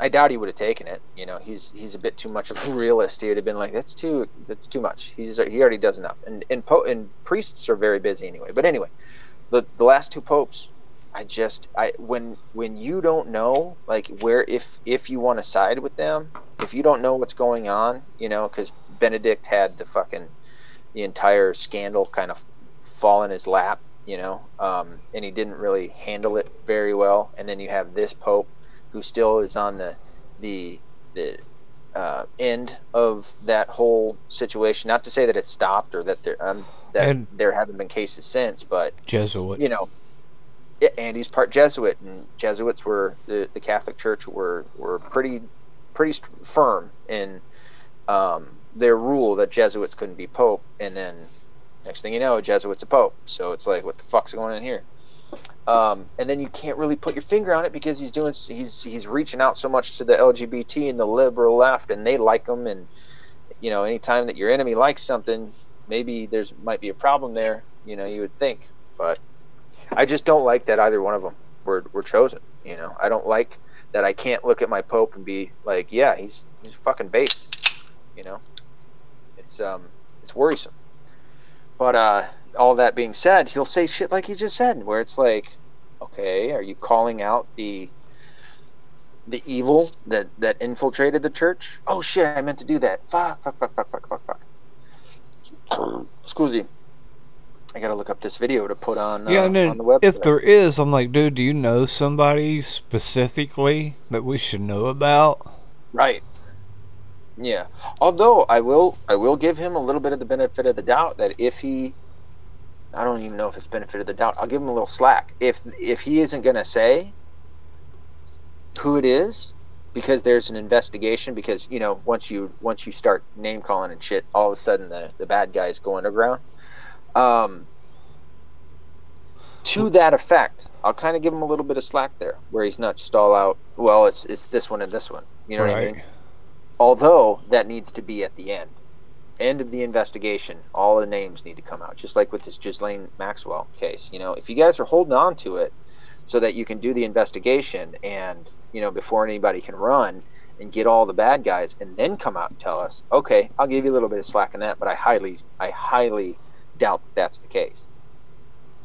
I doubt he would have taken it. You know, he's he's a bit too much of a (laughs) realist. He would have been like, "That's too that's too much." He's he already does enough, and and po- and priests are very busy anyway. But anyway, the the last two popes, I just I when when you don't know like where if if you want to side with them, if you don't know what's going on, you know, because Benedict had the fucking the entire scandal kind of fall in his lap, you know, um, and he didn't really handle it very well. And then you have this pope who still is on the the the uh, end of that whole situation. Not to say that it stopped or that there um, that And- there haven't been cases since, but Jesuit. you know, yeah, Andy's part Jesuit, and Jesuits were the, the Catholic Church were were pretty pretty firm in um, their rule that Jesuits couldn't be pope, and then next thing you know, a Jesuit's a pope. So it's like, what the fuck's going on here? Um, and then you can't really put your finger on it because he's doing he's he's reaching out so much to the LGBT and the liberal left, and they like him. And you know, anytime that your enemy likes something, maybe there's might be a problem there. You know, you would think, but I just don't like that either one of them were were chosen. You know, I don't like that I can't look at my pope and be like, yeah, he's he's fucking based. You know, it's um it's worrisome. But uh, all that being said, he'll say shit like he just said, where it's like, okay, are you calling out the the evil that that infiltrated the church? Oh shit, I meant to do that. Fuck, fuck, fuck, fuck, fuck, fuck, fuck. Excuse me. I gotta look up this video to put on uh, yeah, and on then the website. if there is, I'm like, dude, do you know somebody specifically that we should know about? Right. Yeah. Although I will I will give him a little bit of the benefit of the doubt that if he I don't even know if it's benefit of the doubt. I'll give him a little slack. If if he isn't going to say who it is because there's an investigation because you know once you once you start name calling and shit all of a sudden the the bad guys go underground. Um to that effect, I'll kind of give him a little bit of slack there, where he's not just all out. Well, it's it's this one and this one. You know what I mean? although that needs to be at the end end of the investigation all the names need to come out just like with this Ghislaine Maxwell case. You know if you guys are holding on to it so that you can do the investigation and you know before anybody can run and get all the bad guys and then come out and tell us okay I'll give you a little bit of slack in that but I highly I highly doubt that that's the case.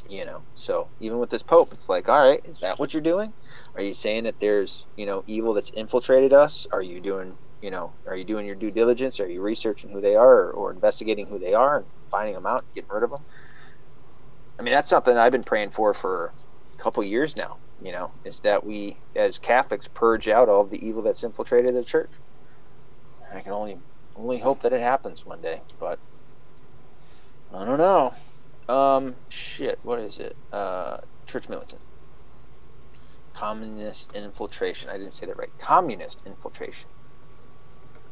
You know so even with this pope it's like all right is that what you're doing? Are you saying that there's you know evil that's infiltrated us? Are you doing you know, are you doing your due diligence? Are you researching who they are or, or investigating who they are and finding them out, and getting rid of them? I mean, that's something I've been praying for for a couple years now. You know, is that we as Catholics purge out all of the evil that's infiltrated the church. I can only only hope that it happens one day, but I don't know. Um, shit, what is it? Uh, church militant. Communist infiltration. I didn't say that right. Communist infiltration.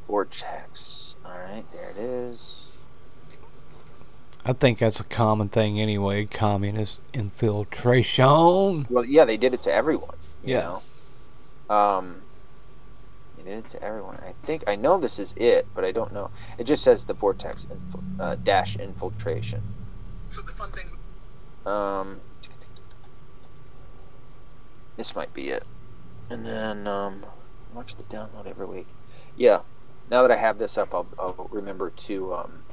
Vortex. Alright, there it is. I think that's a common thing anyway. Communist infiltration. Well, yeah, they did it to everyone. You Yeah. Know? Um, they did it to everyone. I think I know this is it, but I don't know. It just says the vortex infil- uh, dash infiltration. So the fun thing Um, this might be it. And then um, watch the download every week. Yeah. Now that I have this up, I'll, I'll remember to um,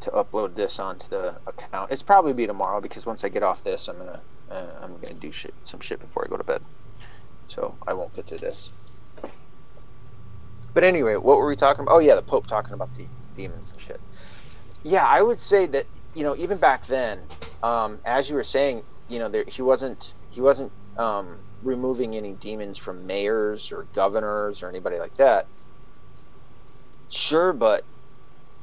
to upload this onto the account. It's probably be tomorrow because once I get off this, I'm gonna uh, I'm gonna do shit, some shit before I go to bed. So I won't get to this. But anyway, what were we talking about? Oh yeah, the Pope talking about the demons and shit. Yeah, I would say that you know even back then, um, as you were saying, you know, there, he wasn't he wasn't um, removing any demons from mayors or governors or anybody like that. Sure, but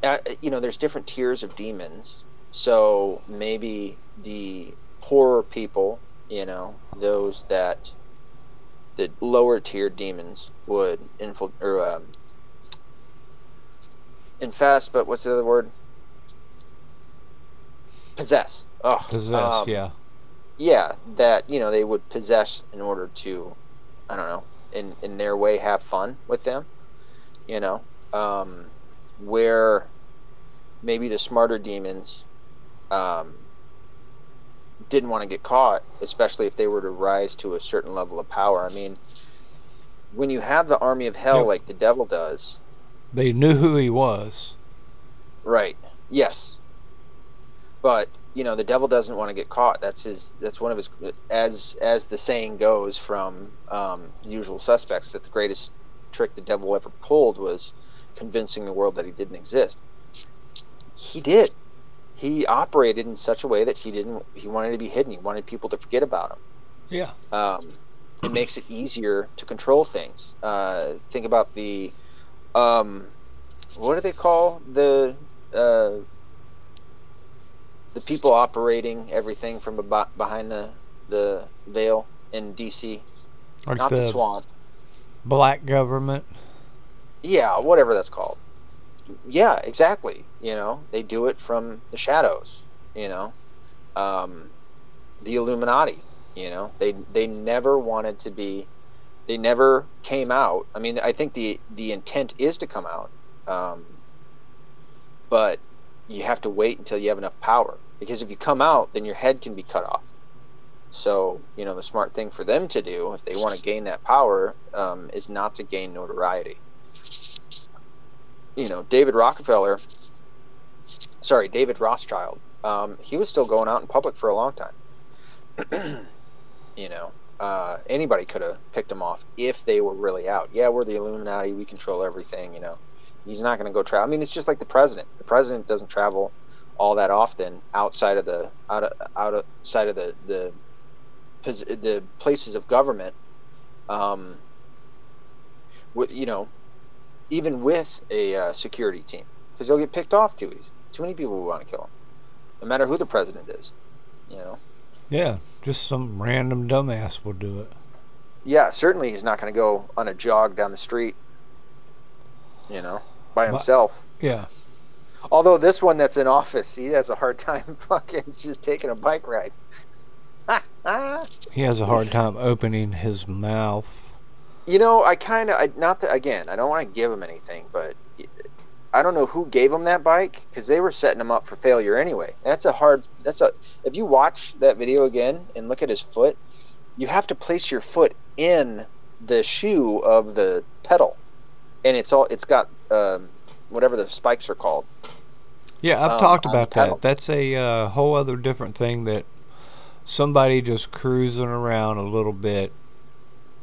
uh, you know, there's different tiers of demons. So maybe the poorer people, you know, those that the lower tier demons would infiltrate or um, infest. But what's the other word? Possess. Oh, Possess, um, yeah. Yeah, that you know they would possess in order to, I don't know, in in their way have fun with them, you know, um, where maybe the smarter demons um, didn't want to get caught, especially if they were to rise to a certain level of power. I mean, when you have the army of hell Yep. like the devil does, They knew who he was. right? Yes, but you know the devil doesn't want to get caught. That's his. That's one of his. As as the saying goes from um, Usual Suspects, that the greatest trick the devil ever pulled was convincing the world that he didn't exist. He did. He operated in such a way that he didn't. He wanted to be hidden. He wanted people to forget about him. Yeah. Um, it makes it easier to control things. Uh, think about the, um, what do they call the uh, the people operating everything from behind the the veil in DC? Like Not the, the swamp. black government. Yeah, whatever that's called. Yeah, exactly. You know, they do it from the shadows. You know, um, the Illuminati. You know, they they never wanted to be. They never came out. I mean, I think the the intent is to come out, um, but you have to wait until you have enough power. Because if you come out, then your head can be cut off. So you know, the smart thing for them to do, if they want to gain that power, um, is not to gain notoriety you know, David Rockefeller, sorry, David Rothschild, um, he was still going out in public for a long time. (clears throat) you know, uh, anybody could have picked him off if they were really out. Yeah, we're the Illuminati, we control everything. You know, he's not going to go travel. I mean, it's just like the president. The president doesn't travel all that often outside of the out of, outside of the the the places of government. Um, with you know, even with a uh, security team, because he'll get picked off too easy. Too many people will want to kill him, no matter who the president is. You know. Yeah, just some random dumbass will do it. Yeah, certainly he's not going to go on a jog down the street. You know, by But- himself. Yeah. Although this one that's in office, he has a hard time (laughs) fucking just taking a bike ride. He has a hard time opening his mouth. You know, I kind of, I, not that again, I don't want to give him anything, but I don't know who gave him that bike because they were setting him up for failure anyway. That's a hard. That's a. If you watch that video again and look at his foot, you have to place your foot in the shoe of the pedal, and it's all. It's got um, whatever the spikes are called. Yeah, I've Um, talked about that. That's a uh, whole other different thing that somebody just cruising around a little bit.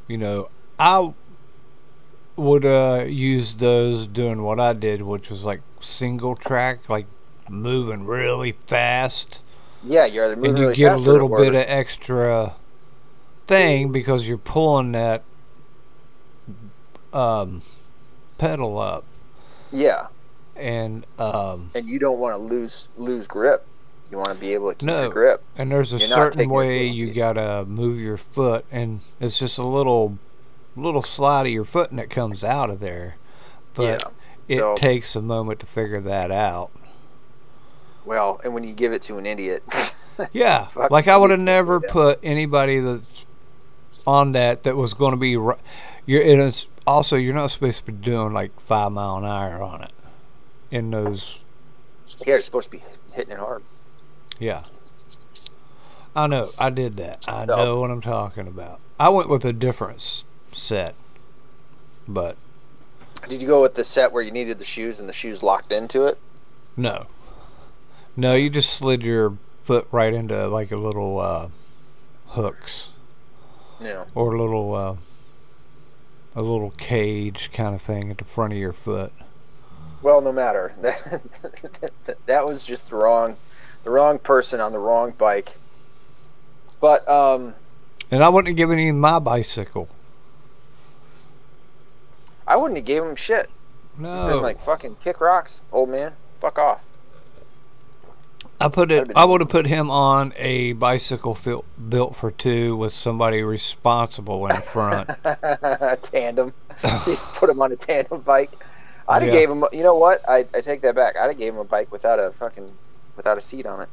You know, I would uh, use those doing what I did, which was like single track, like moving really fast, Yeah, you're either moving and you really get a little bit of extra thing because you're pulling that um, pedal up, Yeah, and um, and you don't want to lose lose grip. You want to be able to keep No. your grip. And there's a You're certain way you gotta move your foot, and it's just a little, little slide of your foot, and it comes out of there. But yeah. it so- takes a moment to figure that out. Well, and when you give it to an idiot, (laughs) Yeah, like I would have never put anybody that's on that that was going to be. You're and it's also you're not supposed to be doing like five mile an hour on it. In those, yeah, it's supposed to be hitting it hard. yeah. I know. I did that. I So- know what I'm talking about. I went with a different set, but Did you go with the set where you needed the shoes and the shoes locked into it? No. No, you just slid your foot right into like a little uh, hooks No. or a little uh, a little cage kind of thing at the front of your foot. Well, no matter. (laughs) That that was just the wrong, the wrong person on the wrong bike. But um, And I wouldn't have given him my bicycle. I wouldn't have gave him shit. No. Been like fucking kick rocks, old man. Fuck off. I put it I would have put him on a bicycle fil- built for two with somebody responsible in the front. (laughs) tandem. (laughs) Put him on a tandem bike. I'd have Yeah. gave him. You know what? I, I take that back. I'd have gave him a bike without a fucking without a seat on it.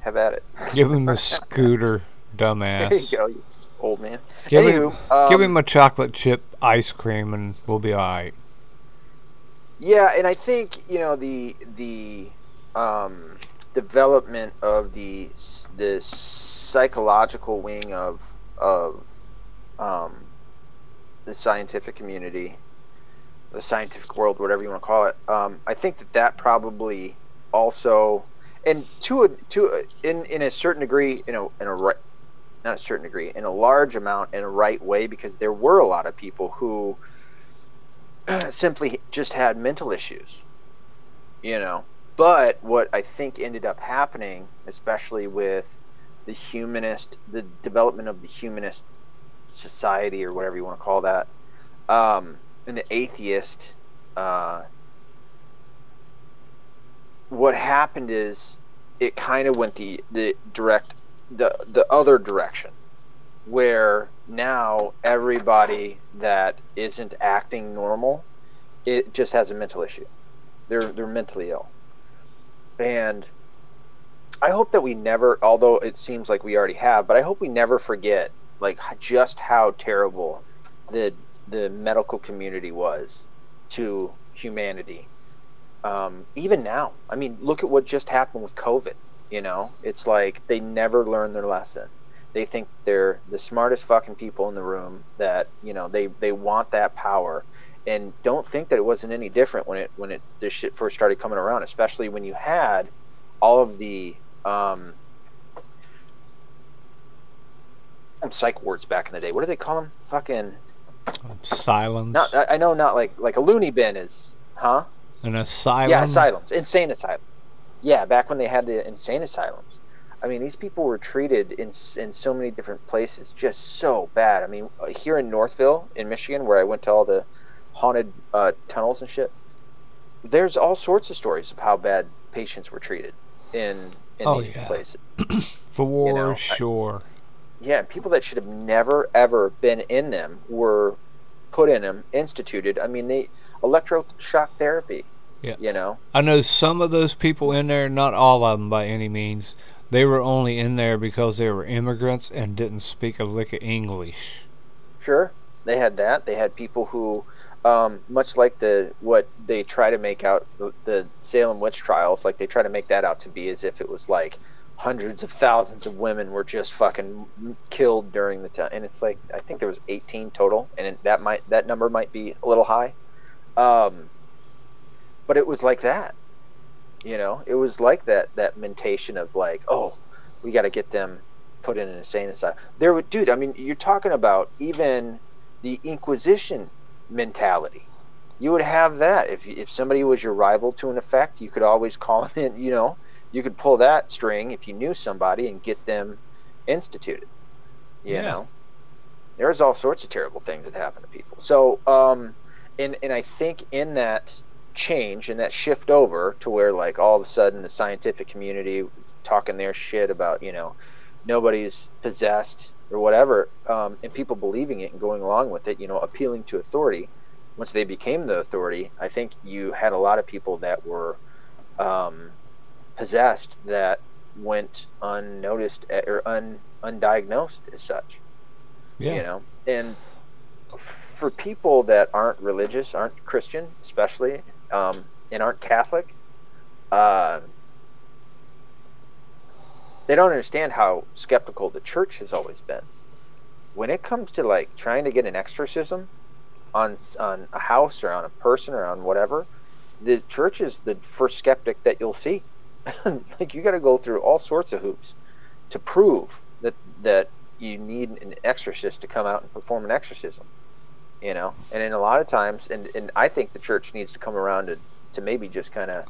Have at it. (laughs) give him the scooter, dumbass. (laughs) There you go, you old man. Give Anywho, him um, give him a chocolate chip ice cream and we'll be all right. Yeah, and I think you know the the um, development of the the psychological wing of of um, the scientific community, the scientific world, whatever you want to call it. Um, I think that that probably also, and to a to a, in in a certain degree, you know, in a right, not a certain degree, in a large amount, in a right way, because there were a lot of people who (clears throat) simply just had mental issues, you know. But what I think ended up happening, especially with the humanist, the development of the humanist society or whatever you want to call that, um, the atheist, uh, what happened is it kind of went the the direct the the other direction where now everybody that isn't acting normal it just has a mental issue. They're they're mentally ill. And i hope that we never although it seems like we already have but i hope we never forget like just how terrible the the medical community was to humanity. Um, even now i mean look at what just happened with covid you know? It's like they never learn their lesson. They think they're the smartest fucking people in the room that you know they they want that power. And don't think that it wasn't any different when it when it this shit first started coming around especially when you had all of the um psych wards back in the day. What do they call them? Fucking Asylums. not i I know not like like a loony bin is huh An asylum. yeah asylums insane asylum yeah back when they had the insane asylums I mean, these people were treated in in so many different places, just so bad. I mean, here in Northville, in Michigan, where I went to all the haunted uh, tunnels and shit, there's all sorts of stories of how bad patients were treated in in Oh, these yeah. places. (clears throat) For you know, I- sure. Yeah, people that should have never ever been in them were put in them, instituted. I mean, they electroshock therapy. Yeah. You know, I know some of those people in there, not all of them by any means. They were only in there because they were immigrants and didn't speak a lick of English. Sure, they had that. They had people who, um, much like the what they try to make out the, the Salem witch trials, like they try to make that out to be as if it was like hundreds of thousands of women were just fucking killed during the time. And it's like I think there was 18 total, and that might that number might be a little high, um, but it was like that. You know, it was like that that mentation of like, oh, we got to get them put in an insane asylum. There, would, dude. I mean, you're talking about even the Inquisition mentality. You would have that if if somebody was your rival to an effect, you could always call (laughs) them in. You know, you could pull that string if you knew somebody and get them instituted. You Yeah. know, there's all sorts of terrible things that happen to people. So, um, and and I think in that change and that shift over to where like all of a sudden the scientific community talking their shit about you know nobody's possessed or whatever um, and people believing it and going along with it you know appealing to authority once they became the authority i think you had a lot of people that were um, possessed that went unnoticed eh, or un, undiagnosed as such. Yeah. you know? And for people that aren't religious aren't christian especially um, and aren't catholic uh, they don't understand how skeptical the church has always been. When it comes to like trying to get an exorcism on on a house or on a person or on whatever the church is the first skeptic that you'll see (laughs) like you got to go through all sorts of hoops to prove that that you need an exorcist to come out and perform an exorcism you know? And in a lot of times and, and i think the church needs to come around to, to maybe just kind of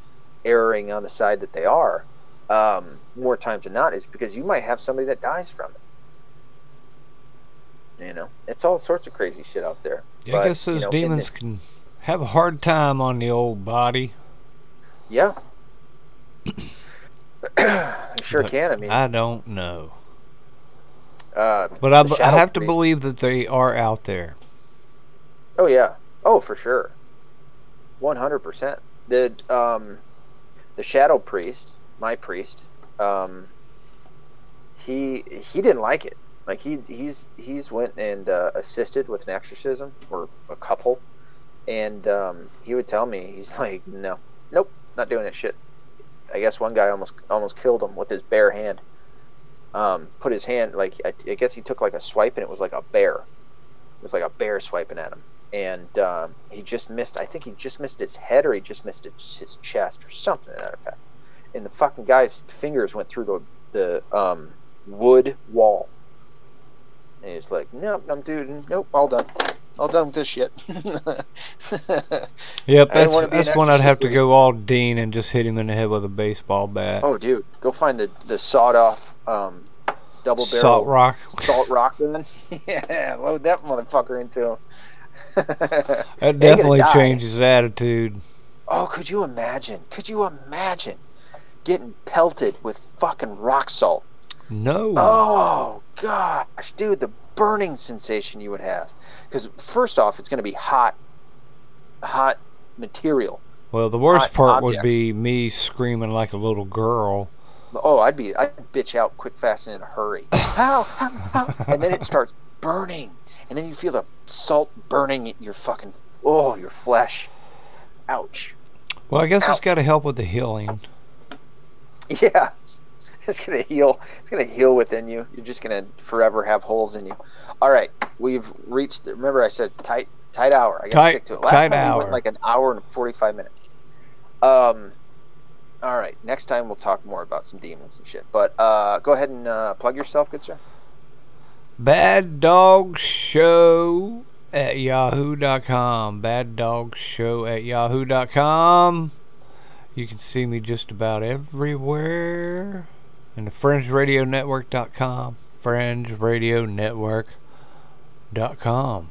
erring on the side that they are um, more times than not is because you might have somebody that dies from it. You know? It's all sorts of crazy shit out there. Yeah, I But, guess those you know, demons can have a hard time on the old body. yeah (coughs) sure But can i mean I don't know. uh, But I, b- I have to believe that they are out there. Oh yeah. Oh, for sure. One hundred percent. The um, the shadow priest, my priest, um, he he didn't like it. Like he he's he's went and uh, assisted with an exorcism or a couple, and um, he would tell me, he's (laughs) like, no, nope, not doing that shit. I guess one guy almost almost killed him with his bare hand. Um, put his hand like I, I guess he took like a swipe and it was like a bear. It was like a bear swiping at him, and um, he just missed. I think he just missed his head or he just missed his, his chest or something to that effect. And the fucking guy's fingers went through the the um, wood wall. And he's like, nope, I'm dude, nope, all done. All done with this shit. (laughs) Yep, I didn't wanna that's that's when extra I'd have to go all Dean and just hit him in the head with a baseball bat. oh, dude, go find the the sawed off um, double barrel Salt rock. salt (laughs) rock then. (laughs) yeah, load that motherfucker into him. That definitely changed his attitude. Oh, could you imagine? Could you imagine getting pelted with fucking rock salt? No. Oh gosh, dude, the burning sensation you would have. Because first off, it's going to be hot, hot material. Well, the worst hot part would be me screaming like a little girl. Oh, I'd be, I'd bitch out quick, fast, and in a hurry. How, how, how? And then it (laughs) starts burning, and then you feel the salt burning your fucking, oh, your flesh. Ouch. Well, I guess it's got to help with the healing. (laughs) Yeah. It's gonna heal. It's gonna heal within you. You're just gonna forever have holes in you. All right, we've reached. Remember, I said tight, tight hour. I gotta Tight- stick to it. Last tight time we went like an hour and forty-five minutes. Um. All right. Next time we'll talk more about some demons and shit. But uh, go ahead and uh, plug yourself, good sir. Bad Dog Show at yahoo.com. Bad Dog Show at yahoo.com. You can see me just about everywhere. And the FringeRadioNetwork.com. FringeRadioNetwork.com.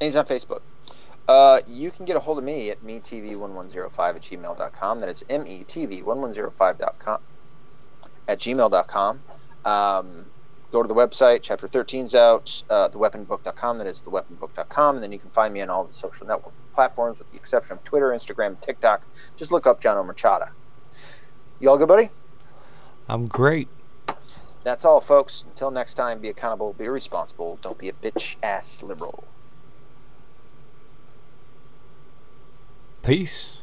And he's on Facebook. Uh, you can get a hold of me at metv1105 at gmail.com. That is metv1105.com at gmail.com. Um, go to the website. Chapter 13's out. Uh, theweaponbook.com. That is theweaponbook.com. And then you can find me on all the social network platforms with the exception of Twitter, Instagram, TikTok. Just look up John Omerchada. You all good, buddy? I'm great. That's all, folks. Until next time, be accountable, be responsible. Don't be a bitch ass liberal. Peace.